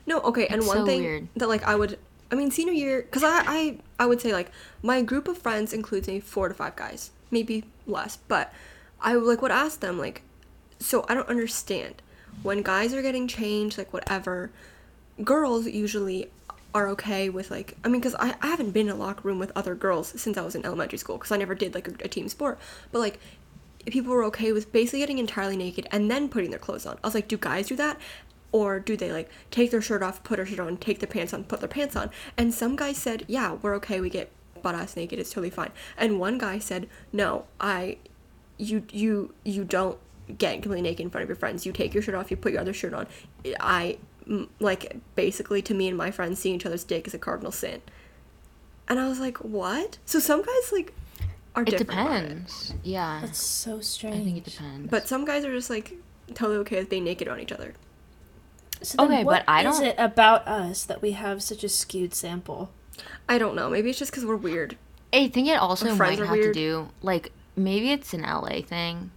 No, okay, and It's one so thing weird. that like I would I mean senior year cuz I, I I would say like my group of friends includes maybe 4 to 5 guys, maybe less, but I like would ask them like so I don't understand when guys are getting changed like whatever girls usually are okay with like I mean cuz I, I haven't been in a locker room with other girls since I was in elementary school cuz I never did like a, a team sport, but like people were okay with basically getting entirely naked and then putting their clothes on. I was like, do guys do that? Or do they like take their shirt off, put their shirt on, take their pants on, put their pants on? And some guys said, yeah, we're okay. We get butt ass naked. It's totally fine. And one guy said, no, I, you, you, you don't get completely naked in front of your friends. You take your shirt off, you put your other shirt on. I, like, basically to me and my friends, seeing each other's dick is a cardinal sin. And I was like, what? So some guys like are It different. about it. depends. Yeah. That's so strange. I think it depends. But some guys are just like totally okay with being naked on each other. So then Okay, what but I don't- Is it about us that we have such a skewed sample? I don't know. Maybe it's just because we're weird. I think it also Our might have are to do like maybe it's an LA thing.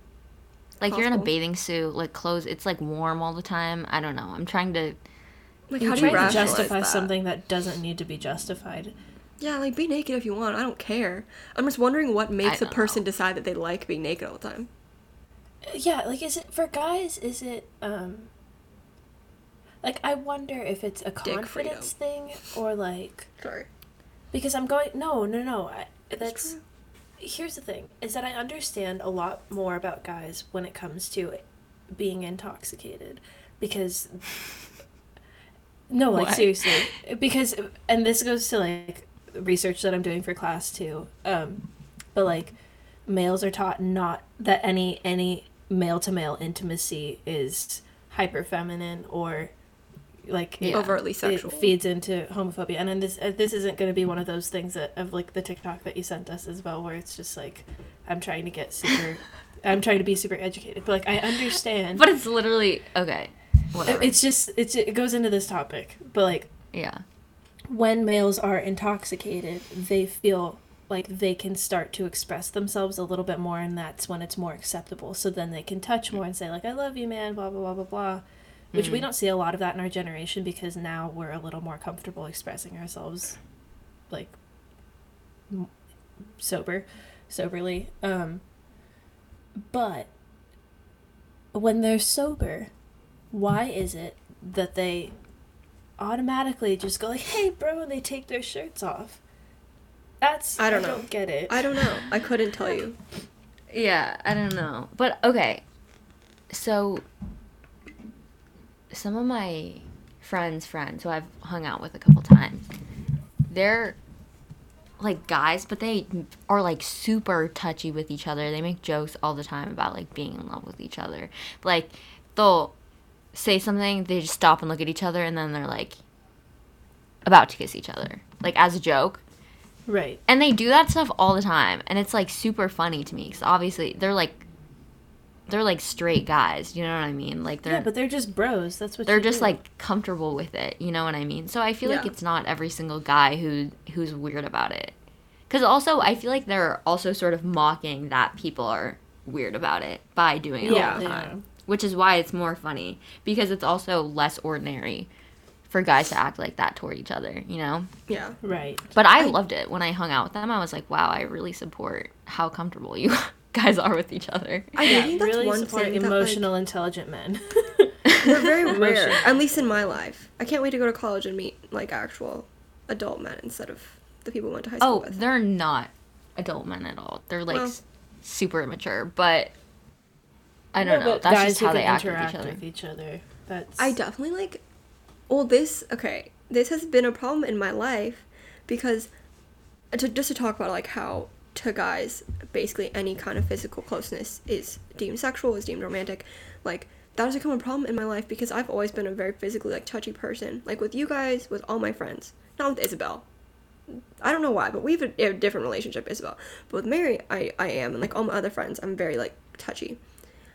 Like you're in a bathing suit, like clothes. It's like warm all the time. I don't know. I'm trying to. Like, how do you trying to rationalize justify that? something that doesn't need to be justified. Yeah, like be naked if you want. I don't care. I'm just wondering what makes a person know. decide that they like being naked all the time. Yeah, like is it for guys? Is it um like I wonder if it's a confidence thing or like Sorry. because I'm going no no no I, that's true. here's the thing is that I understand a lot more about guys when it comes to being intoxicated because no like Why? seriously because and this goes to like research that I'm doing for class too um but like males are taught not that any any male to male intimacy is hyper feminine or like it- Overtly it sexual. feeds into homophobia and then this uh, this isn't going to be one of those things that of like the tiktok that you sent us as well where it's just like i'm trying to get super i'm trying to be super educated but like i understand But it's literally okay. Whatever. it's just it's it goes into this topic but like yeah. when males are intoxicated they feel like they can start to express themselves a little bit more and that's when it's more acceptable so then they can touch more and say like i love you man blah blah blah blah blah which we don't see a lot of that in our generation because now we're a little more comfortable expressing ourselves like sober soberly um but when they're sober why is it that they automatically just go like hey bro and they take their shirts off that's I don't know. get it I don't know. I couldn't tell you. Yeah, I don't know. But okay. So some of my friends' friends who I've hung out with a couple times, they're like guys, but they are like super touchy with each other. They make jokes all the time about like being in love with each other. Like they'll say something, they just stop and look at each other and then they're like about to kiss each other. Like as a joke. right And they do that stuff all the time, and it's like super funny to me because obviously they're like, they're like straight guys. You know what I mean? Like they're yeah but they're just bros that's what they're you just do. like comfortable with it. You know what I mean? So I feel like it's not every single guy who who's weird about it. Because also I feel like they're also sort of mocking that people are weird about it by doing it Yeah. all the Yeah. time. which is why it's more funny because it's also less ordinary for guys to act like that toward each other, you know? Yeah. Right. But I, loved it when I hung out with them. I was like, wow, I really support how comfortable you guys are with each other. I Yeah, think that's really one support thing that, like, emotional, intelligent men. They're very rare, at least in my life. I can't wait to go to college and meet like actual adult men instead of the people we went to high school Oh, with. they're not adult men at all. They're like Well- super immature, but I don't No, know. That's just how they act with interact each other. with each other. That's I definitely like. Well, this okay. This has been a problem in my life because to just to talk about like how to guys basically any kind of physical closeness is deemed sexual is deemed romantic. Like that has become a problem in my life because i've always been a very physically like touchy person. Like with you guys with all my friends. Not with isabel. I don't know why but we have a, a different relationship isabel. But with mary i i am and like all my other friends i'm very like touchy.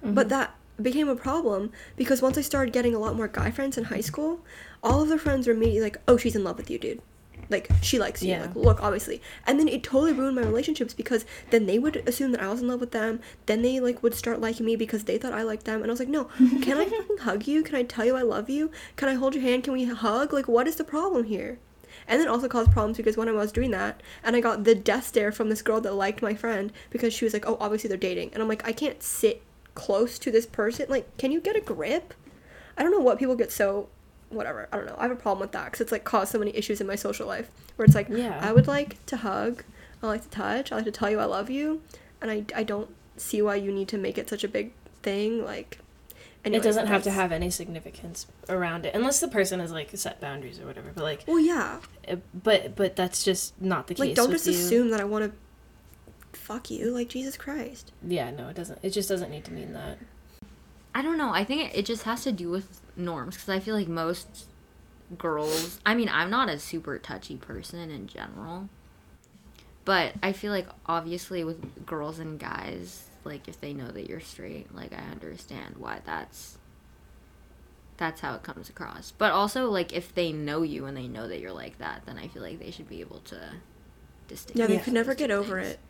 But mm-hmm. that became a problem because once I started getting a lot more guy friends in high school, all of their friends were immediately like, "Oh, she's in love with you, dude." Like she likes you. Yeah. Like look, obviously. And then it totally ruined my relationships because then they would assume that I was in love with them. Then they like would start liking me because they thought I liked them. And I was like, "No, can I fucking hug you? Can I tell you I love you? Can I hold your hand? Can we hug? Like what is the problem here?" And then also caused problems because when I was doing that, and I got the death stare from this girl that liked my friend because she was like, "Oh, obviously they're dating," and I'm like, I can't sit close to this person. Like, can you get a grip? I don't know what people get so, whatever. I don't know. I have a problem with that because it's like caused so many issues in my social life where it's like, Yeah. I would like to hug, I like to touch, I like to tell you I love you, and I I don't see why you need to make it such a big thing. Like, it doesn't have to have any significance around it unless the person has like set boundaries or whatever. But like, Well, yeah. uh, but but that's just not the case. Like, don't with just you. assume that I want to. Fuck you, like Jesus Christ. Yeah, no, it doesn't. It just doesn't need to mean that. I don't know. I think it, it just has to do with norms because I feel like most girls. I mean, I'm not a super touchy person in general, but I feel like obviously with girls and guys, like if they know that you're straight, like I understand why that's that's how it comes across. But also like if they know you and they know that you're like that, then I feel like they should be able to distinguish. Yeah, they could never get over things. it.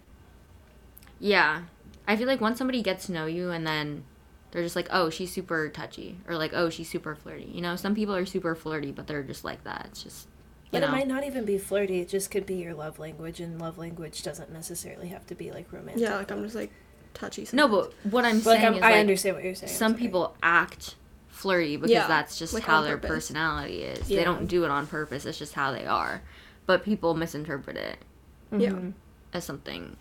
Yeah. I feel like once somebody gets to know you and then they're just like, oh, she's super touchy. Or like, oh, she's super flirty. You know, some people are super flirty, but they're just like that. It's just, you But know. it might not even be flirty. It just could be your love language, and love language doesn't necessarily have to be like romantic. Yeah, like I'm just like touchy. no, but what I'm But, like saying I'm, is I like, understand what you're saying. Some people act flirty because Yeah, that's just like how their purpose. personality is. They don't do it on purpose. It's just how they are. But people misinterpret it Yeah. Mhm. as something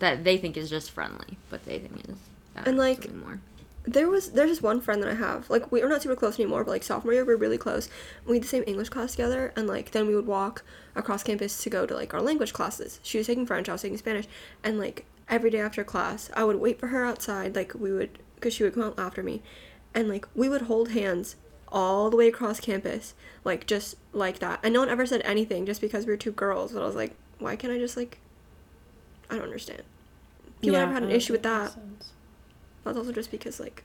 that they think is just friendly, but they think is And, like, something more. There was there's this one friend that I have. Like we, we're not super close anymore, but like sophomore year we are really close. We had the same English class together, and like then we would walk across campus to go to like our language classes. She was taking French, I was taking Spanish, and like every day after class, I would wait for her outside. Like we would, because she would come out after me, and like we would hold hands all the way across campus, like just like that. And no one ever said anything just because we were two girls. But I was like, why can't I just like? I don't understand. People Yeah, never had an issue with that. sense. That's also just because like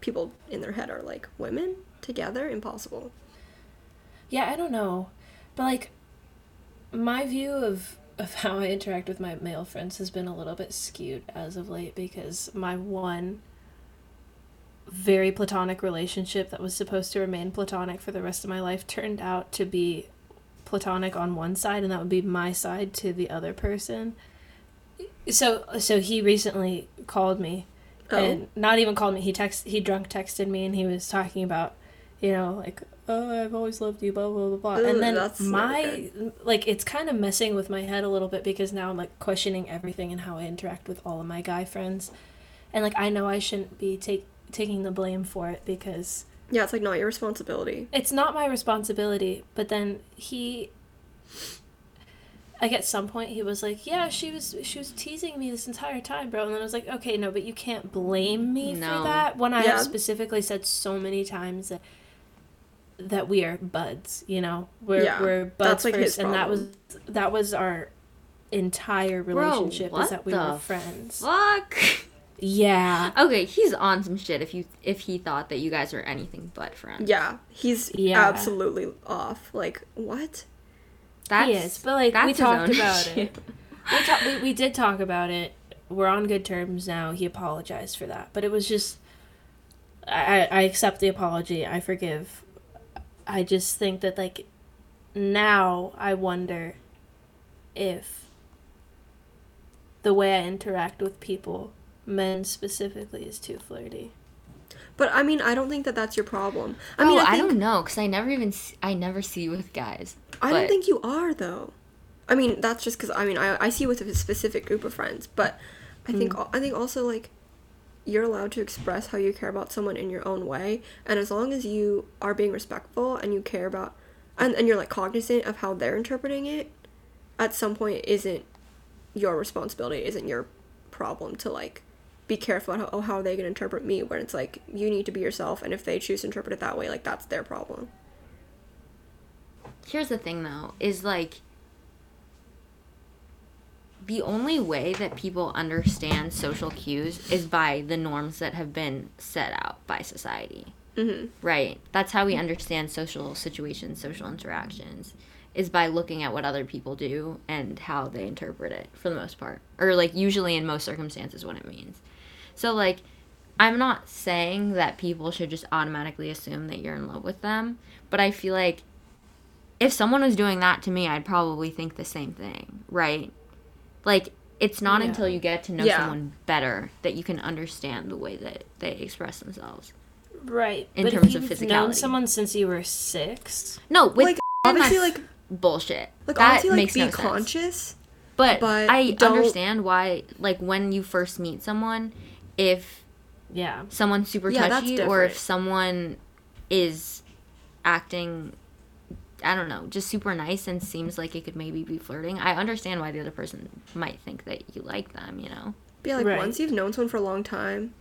people in their head are like women together impossible. Yeah, I don't know, but like my view of of how I interact with my male friends has been a little bit skewed as of late because my one very platonic relationship that was supposed to remain platonic for the rest of my life turned out to be platonic on one side and that would be my side to the other person. So so he recently called me Oh. and not even called me. He text he drunk texted me and he was talking about, you know, like oh I've always loved you, blah blah blah blah. Ugh, and then my like it's kind of messing with my head a little bit because now I'm like questioning everything and how I interact with all of my guy friends, and like I know I shouldn't be take taking the blame for it because Yeah, it's like not your responsibility. it's not my responsibility. But then he, like at some point he was like, "Yeah, she was she was teasing me this entire time, bro." And then I was like, "Okay, no, but you can't blame me No. for that." When I Yeah. specifically said so many times that that we are buds, you know, we're Yeah, we're buds that's, like, first, and that was that was our entire relationship is that we were friends. Fuck. Yeah. Okay, he's on some shit if you if he thought that you guys were anything but friends. Yeah, he's Yeah. absolutely off. Like what? That's, he is, but like we that's his talked about issue. it. We, ta- we we did talk about it. We're on good terms now. He apologized for that, but it was just I, I accept the apology. I forgive. I just think that like now I wonder if the way I interact with people, men specifically, is too flirty. But I mean, I don't think that that's your problem. I I mean, mean, I, I, don't know because I never even see, I never see you with guys. I don't think you are though. I mean, that's just because I mean, I, I see with a specific group of friends, but I think Mm. I think also like you're allowed to express how you care about someone in your own way, and as long as you are being respectful and you care about, and, and you're like cognizant of how they're interpreting it, at some point it isn't your responsibility, isn't your problem to like be careful how, oh, how are they gonna interpret me when it's like you need to be yourself, and if they choose to interpret it that way, like that's their problem. Here's the thing though, is like the only way that people understand social cues is by the norms that have been set out by society. Mm-hmm. Right. That's how we understand social situations, social interactions, is by looking at what other people do and how they interpret it for the most part. Or, like, usually in most circumstances, what it means. So, like, I'm not saying that people should just automatically assume that you're in love with them, but I feel like if someone was doing that to me, I'd probably think the same thing, right? Like, it's not Yeah. until you get to know Yeah. someone better that you can understand the way that they express themselves. Right. In but terms if of you've known someone since you were six, No, with like and obviously that's like bullshit. like that obviously like makes be no sense. conscious But, but I don't- understand why, like when you first meet someone, if yeah. someone's super Yeah, touchy or if someone is acting, I don't know, just super nice and seems like it could maybe be flirting, I understand why the other person might think that you like them. You know? But yeah, like Right. once you've known someone for a long time,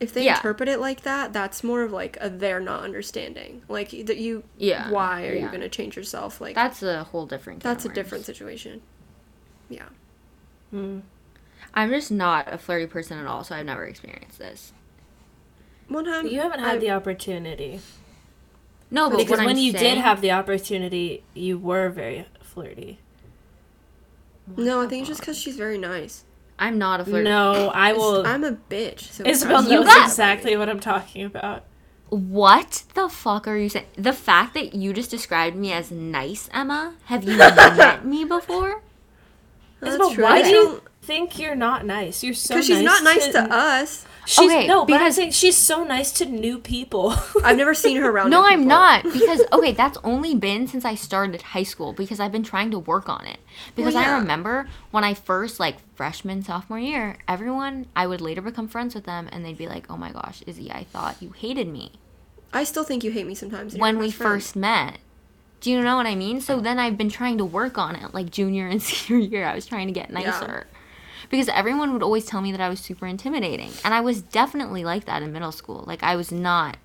if they Yeah. interpret it like that, that's more of like a they're not understanding. Like that you, Yeah. why are you gonna change yourself? Like That's a whole different. that's a of different situation. Yeah. Mm. I'm just not a flirty person at all, so I've never experienced this. One time You haven't had I- the opportunity. No, but because when I'm you did have the opportunity, you were very flirty. No, I think it's just because she's very nice. I'm not a flirty. No, I will. I'm a bitch. So Isabel knows got- exactly what I'm talking about. What the fuck are you saying? The fact that you just described me as nice, Emma? Have you met me before? That's Isabel, true. why I do you think you're not nice? You're so Because she's not nice to, to us. She's, Okay, no, but I'm saying she's so nice to new people. I've never seen her around. No, I'm not. Because, okay, that's only been since I started high school because I've been trying to work on it. Because Well, yeah. I remember when I first, like, freshman, sophomore year, everyone, I would later become friends with them and they'd be like, oh my gosh, Izzy, I thought you hated me I still think you hate me sometimes. when we first met. Do you know what I mean? So then I've been trying to work on it, like junior and senior year. I was trying to get nicer. Because everyone would always tell me that I was super intimidating. And I was definitely like that in middle school. Like, I was not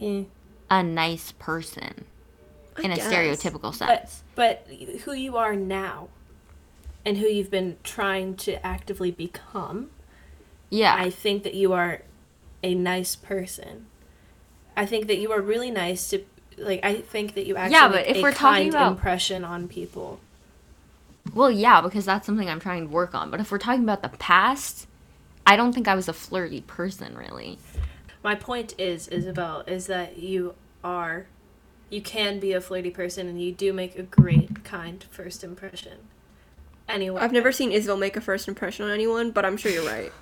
Eh. a nice person I in a stereotypical sense. but who you are now, and who you've been trying to actively become, yeah. I think that you are a nice person. I think that you are really nice to like. I think that you actually Yeah, but if a we're talking about- impression on people. Well, yeah, because that's something I'm trying to work on. But if we're talking about the past, I don't think I was a flirty person, really. My point is, Isabel, is that you are, you can be a flirty person, and you do make a great, kind first impression. Anyway, I've never seen Isabel make a first impression on anyone, but I'm sure you're right.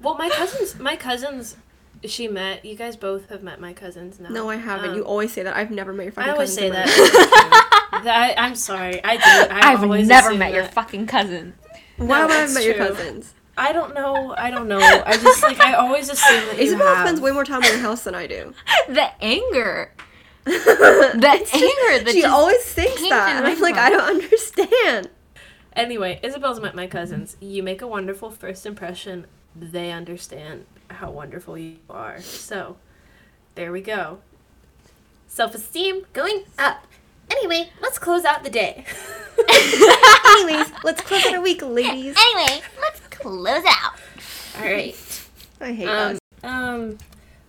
Well, my cousins, my cousins, she met. You guys both have met my cousins now. No, I haven't. Um, you always say that. I've never met your fucking I always cousins say that. Life. I'm sorry. I do. I I've always never assume met your fucking cousin. Why No, would I have it's met your cousins? I don't know. I don't know. I just like I always assume that you Isabel have. spends way more time in your house than I do. the anger. The anger that she always thinks that, and I'm like. I don't understand. Anyway, Isabel's met my cousins. You make a wonderful first impression. They understand how wonderful you are. So, there we go. Self esteem going up. Anyway, let's close out the day. Anyways, let's close out our week, ladies. Anyway, let's close out. All right. I hate Um, us. um,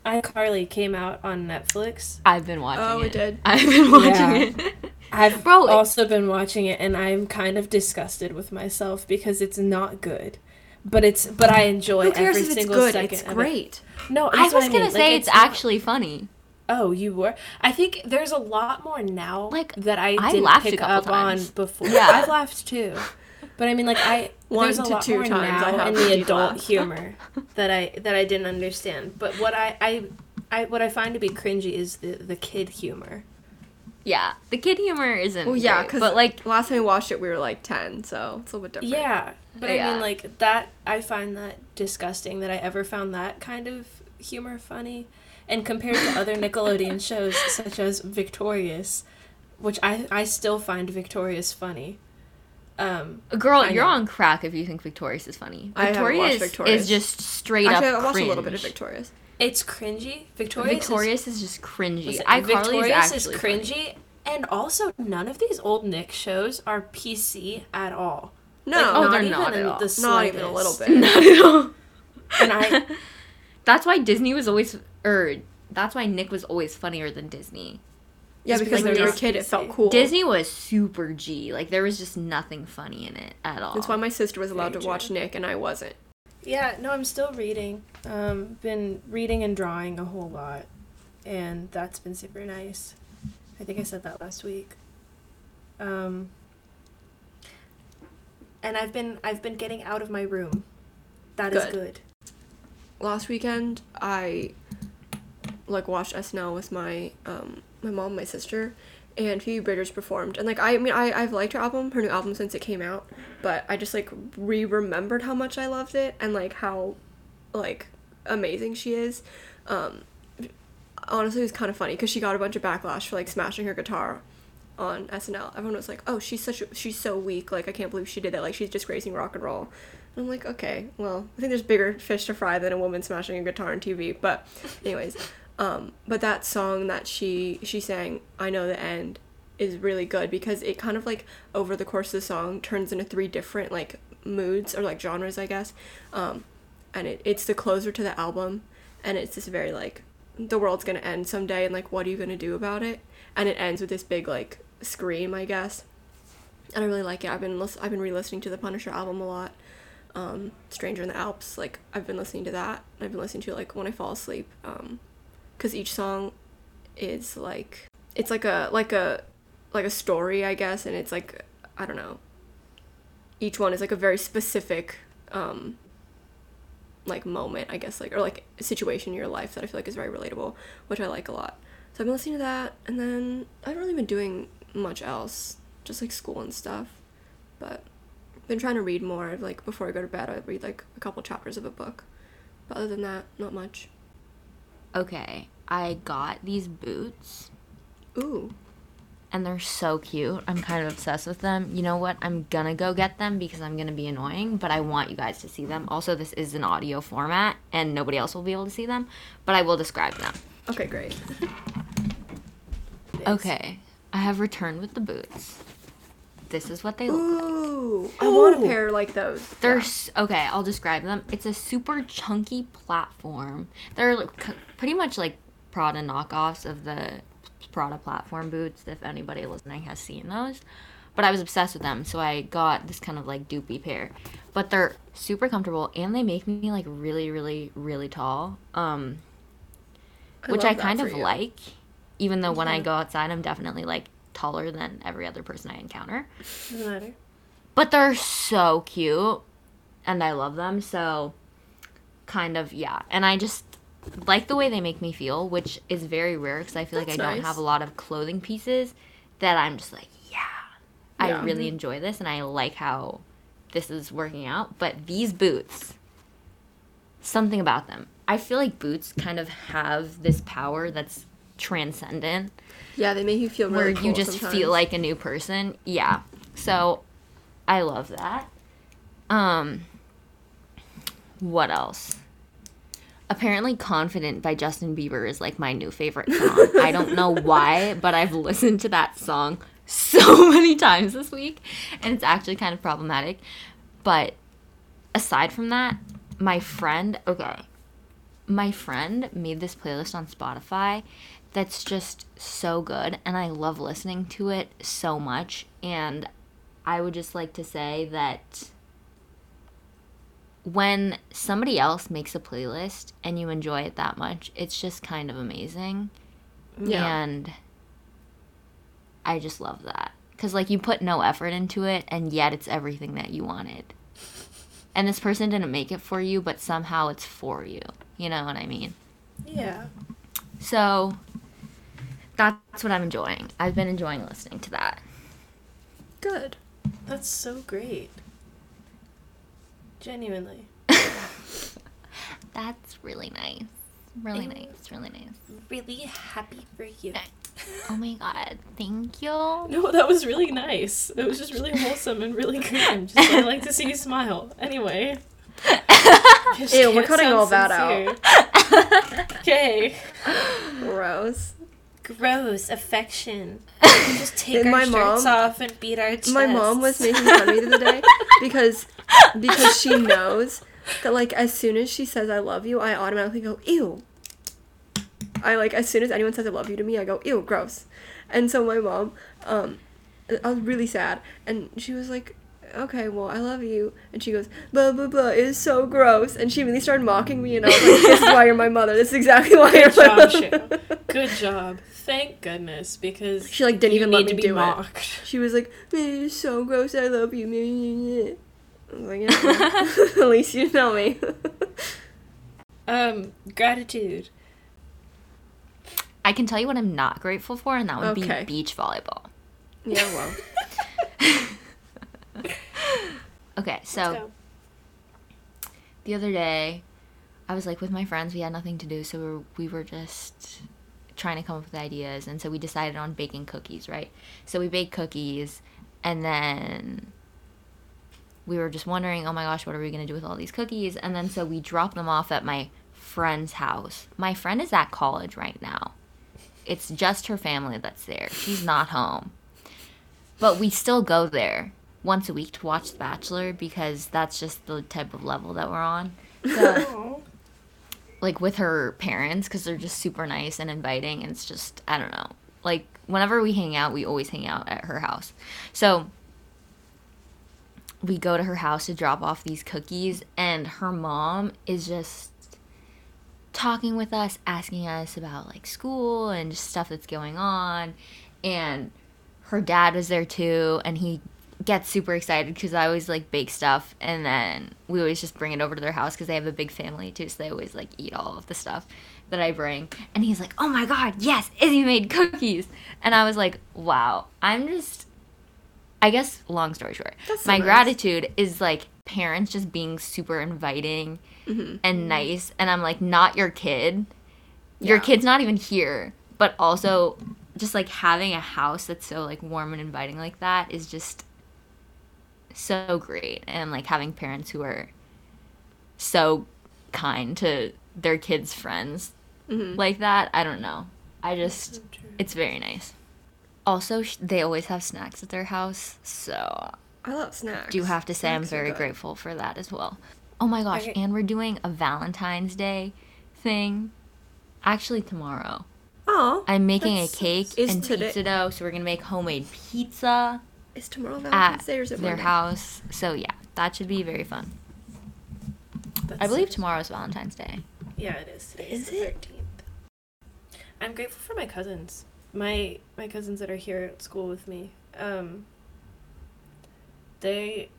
iCarly came out on Netflix. I've been watching Oh, it. it did. I've been watching Yeah. it. I've Bro, it- also been watching it, and I'm kind of disgusted with myself because it's not good. but it's but I enjoy Who cares every if it's single good? second. It's of it. great. No, I that's was what gonna mean. say Like, it's, not- actually funny. Oh, you were. I think there's a lot more now Like, that I I didn't laughed a pick couple up times. on before. Yeah. I've laughed too, but I mean, like I One there's a to lot two more times now have in the adult laughed. humor that I that I didn't understand. But what I I, I what I find to be cringy is the the kid humor. Yeah, the kid humor isn't. Well, yeah, great, because but like last time we watched it, we were like ten, so it's a little bit different. Yeah, but I mean, like that. I find that disgusting that I ever found that kind of humor funny, and compared to other Nickelodeon shows such as Victorious, which I I still find Victorious funny. Um, Girl, I you're know. on crack if you think Victorious is funny. I Victorious, Victorious. is just straight Actually, up I watched cringe. a little bit of Victorious. it's cringy. Victorious, Victorious is, just cringy. is, iCarly Victorious is is actually cringy, and also none of these old Nick shows are PC at all. No, Like, Oh, not they're even not at in all. the not even a little slightest. bit. funny. And I That's why Disney was always, or that's why Nick was always funnier than Disney. yeah, Just because because when you were a not kid, it felt cool. Disney was super G. Like there was just nothing funny in it at all. That's why my sister was allowed Very to watch. Nick and I wasn't. Yeah, no, I'm still reading. Um, been reading and drawing a whole lot, and that's been super nice. I think I said that last week. Um, and I've been I've been getting out of my room. That is Good. good. Last weekend, I like watched SNL with my um my mom, my sister, and Phoebe Bridgers performed. And like I mean, I I've liked her album, her new album since it came out, but I just like re remembered how much I loved it and like how like amazing she is. Um, honestly, it was kind of funny because she got a bunch of backlash for like smashing her guitar on SNL. Everyone was like, "Oh, she's such a, she's so weak. Like I can't believe she did that. Like she's disgracing rock and roll." I'm like, "Okay, well, I think there's bigger fish to fry than a woman smashing a guitar on TV." But anyways, um but that song that she she sang, "I Know the End," is really good because it kind of like over the course of the song turns into three different like moods or like genres, I guess. Um and it, it's the closer to the album and it's just very like the world's gonna end someday and like what are you gonna do about it? And it ends with this big like scream i guess. And i really like it. I've been i've been re-listening to the punisher album a lot. Um stranger in the alps like i've been listening to that. I've been listening to like when i fall asleep. Um because each song is like it's like a like a like a story i guess and it's like i don't know each one is like a very specific um like moment, I guess, like or like a situation in your life that I feel like is very relatable, which I like a lot. So I've been listening to that, and then I haven't really been doing much else, just like school and stuff. But I've been trying to read more. Like before I go to bed, I read like a couple chapters of a book. But other than that, not much. okay, I got these boots Ooh, and they're so cute. I'm kind of obsessed with them. You know what? I'm gonna go get them because I'm gonna be annoying, but I want you guys to see them. Also, this is an audio format and nobody else will be able to see them, but I will describe them. okay, great. Okay, I have returned with the boots. This is what they look like. Ooh, I want a pair like those. They're Yeah. s okay. I'll describe them. It's a super chunky platform. They're like, c- pretty much like Prada knockoffs of the Prada platform boots. If anybody listening has seen those, but I was obsessed with them, so I got this kind of like doopy pair. But they're super comfortable and they make me like really, really, really tall. Um, which I kind of you. like, even though when I go outside, I'm definitely like taller than every other person I encounter Doesn't matter. but they're so cute and I love them. So, kind of, yeah. And I just like the way they make me feel, which is very rare because I feel like I That's don't have a lot of clothing pieces that I'm just like, yeah, I really enjoy this and I like how this is working out. But these boots, something about them. I feel like boots kind of have this power that's transcendent Yeah, they make you feel where really you just sometimes. feel like a new person. Yeah. So I love that. Um what else? Apparently Confident by Justin Bieber is like my new favorite song. I don't know why, but I've listened to that song so many times this week and it's actually kind of problematic. But aside from that, my friend, okay. My friend made this playlist on Spotify that's just so good and I love listening to it so much and I would just like to say that when somebody else makes a playlist and you enjoy it that much, it's just kind of amazing. Yeah. And I just love that. Because, like, you put no effort into it, and yet it's everything that you wanted. And this person didn't make it for you, but somehow it's for you. You know what I mean? Yeah. So, that's what I'm enjoying. I've been enjoying listening to that. Good. That's so great. Genuinely. That's really nice. Really Thank- nice. Really nice. Really happy for you. Oh my god. Thank you. No, that was really nice. It was just really wholesome and really good. I'm just I like to see you smile. Anyway. Ew, we're cutting all that out. sincere. Okay. Gross. Gross affection. We can just take And our my shirts mom- off and beat our chests. My mom was making fun of me the other day because because she knows that like as soon as she says I love you, I automatically go ew. I like as soon as anyone says I love you to me, I go ew, gross. And so my mom, um, I was really sad, and she was like, "Okay, well I love you," and she goes, "Blah blah blah, it's so gross," and she really started mocking me, and I was like, "This is why you're my mother. This is exactly why you're Good my job, mother." Good job. Thank goodness, because She like didn't even let to me be do it. She was like, "Man, it's so gross. I love you." I was like, yeah, at least you know me. Um, gratitude. I can tell you what I'm not grateful for, and that would Okay. be beach volleyball. yeah, well. Okay, so the other day, I was like with my friends. We had nothing to do, so we were, we were just trying to come up with ideas, and so we decided on baking cookies. Right. So we baked cookies, and then we were just wondering, oh my gosh, what are we gonna do with all these cookies? And then so we dropped them off at my friend's house. My friend is at college right now. It's just her family that's there. She's not home. But we still go there once a week to watch The Bachelor because that's just the type of level that we're on. So, like with her parents, because they're just super nice and inviting. And it's just, I don't know. Like, whenever we hang out, we always hang out at her house. So, we go to her house to drop off these cookies, and her mom is just talking with us, asking us about like school and just stuff that's going on. And her dad was there too, and he gets super excited because I always like bake stuff, and then we always just bring it over to their house because they have a big family too, so they always like eat all of the stuff that I bring. And he's like, "Oh my god, yes, Izzy made cookies," and I was like, "Wow, I'm just." I guess long story short, so my nice. gratitude is like parents just being super inviting and nice, and I'm like, not your kid. Your Yeah. kid's not even here, but also just like having a house that's so like warm and inviting like that is just so great and like having parents who are so kind to their kids friends Mhm. like that i don't know i just So it's very nice also they always have snacks at their house so I love snacks. do have to say i'm very grateful for that as well oh my gosh Okay. and we're doing a valentine's day thing actually tomorrow Oh, i'm making a cake is and today- pizza dough so we're gonna make homemade pizza is tomorrow Valentine's Day or is it their Monday? house so yeah that should be very fun That's i believe so- is valentine's day Yeah, it is. Today's Is the it? 13th. I'm grateful for my cousins. My my cousins that are here at school with me. Um they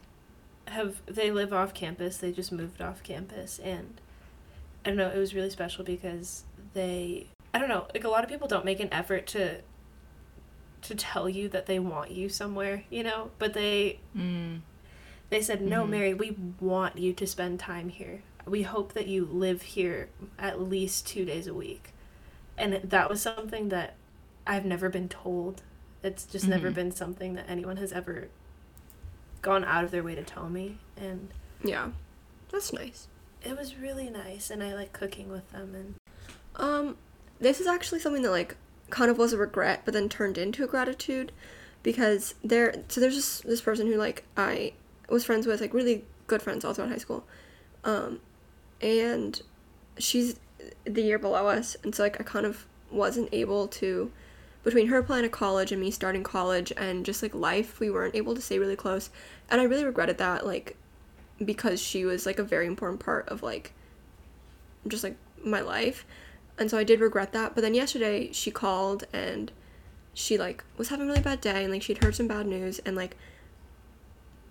have they live off campus. They just moved off campus and I don't know, it was really special because they I don't know, like a lot of people don't make an effort to to tell you that they want you somewhere, you know, but they mm. they said, "No, Mhm. Mary, we want you to spend time here. We hope that you live here at least 2 days a week." And that was something that I've never been told. It's just never Mhm. been something that anyone has ever gone out of their way to tell me, and Yeah, that's nice. it was really nice and I like cooking with them and Um, this is actually something that like kind of was a regret, but then turned into a gratitude, because there. So there's this this person who like I was friends with, like really good friends all throughout high school, um, and she's the year below us, and so like I kind of wasn't able to. Between her applying to college and me starting college and just like life, we weren't able to stay really close, and I really regretted that. Like because she was like a very important part of like just like my life. And so I did regret that. But then yesterday she called and she like was having a really bad day and like she'd heard some bad news and like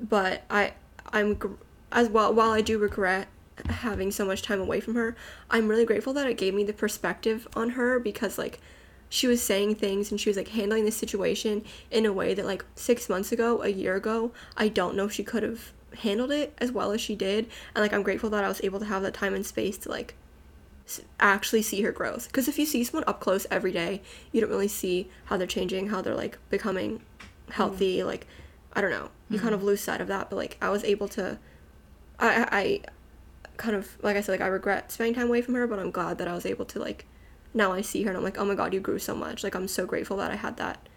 but I I'm as well while I do regret having so much time away from her, I'm really grateful that it gave me the perspective on her because like she was saying things and she was like handling the situation in a way that like 6 months ago, a year ago, I don't know if she could have handled it as well as she did. And like I'm grateful that I was able to have that time and space to like actually see her growth. Because if you see someone up close every day you don't really see how they're changing how they're like becoming healthy mm. like i don't know. You kind mm-hmm. of lose sight of that but like i was able to I, I I kind of like i said like i regret spending time away from her but i'm glad that i was able to like now i see her and i'm like oh my god you grew so much like i'm so grateful that i had that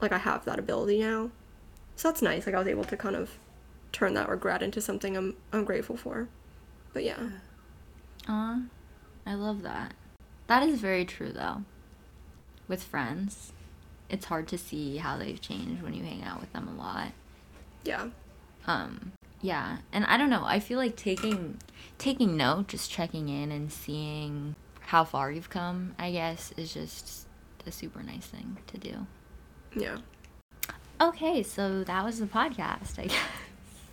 like i have that ability now so that's nice like i was able to kind of turn that regret into something i'm i'm grateful for but yeah Aw, I love that. That is very true though. With friends, it's hard to see how they've changed when you hang out with them a lot. yeah Um, yeah, and I don't know. I feel like taking taking note, just checking in and seeing how far you've come. I guess is just a super nice thing to do. yeah Okay, so that was the podcast. I guess.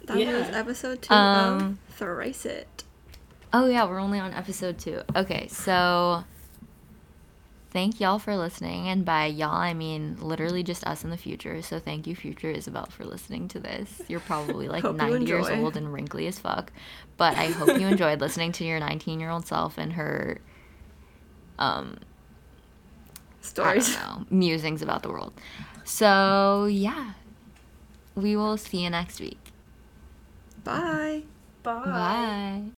that was episode two Um, of thrice it Oh yeah, we're only on episode two. Okay, so thank y'all for listening, and by y'all I mean literally just us in the future. So thank you, future Isabel, for listening to this. You're probably like Hope 90 years old and wrinkly as fuck, but I hope you enjoyed listening to your 19 year old self and her, um, stories know, musings about the world. So yeah, we will see you next week. bye Bye. Bye.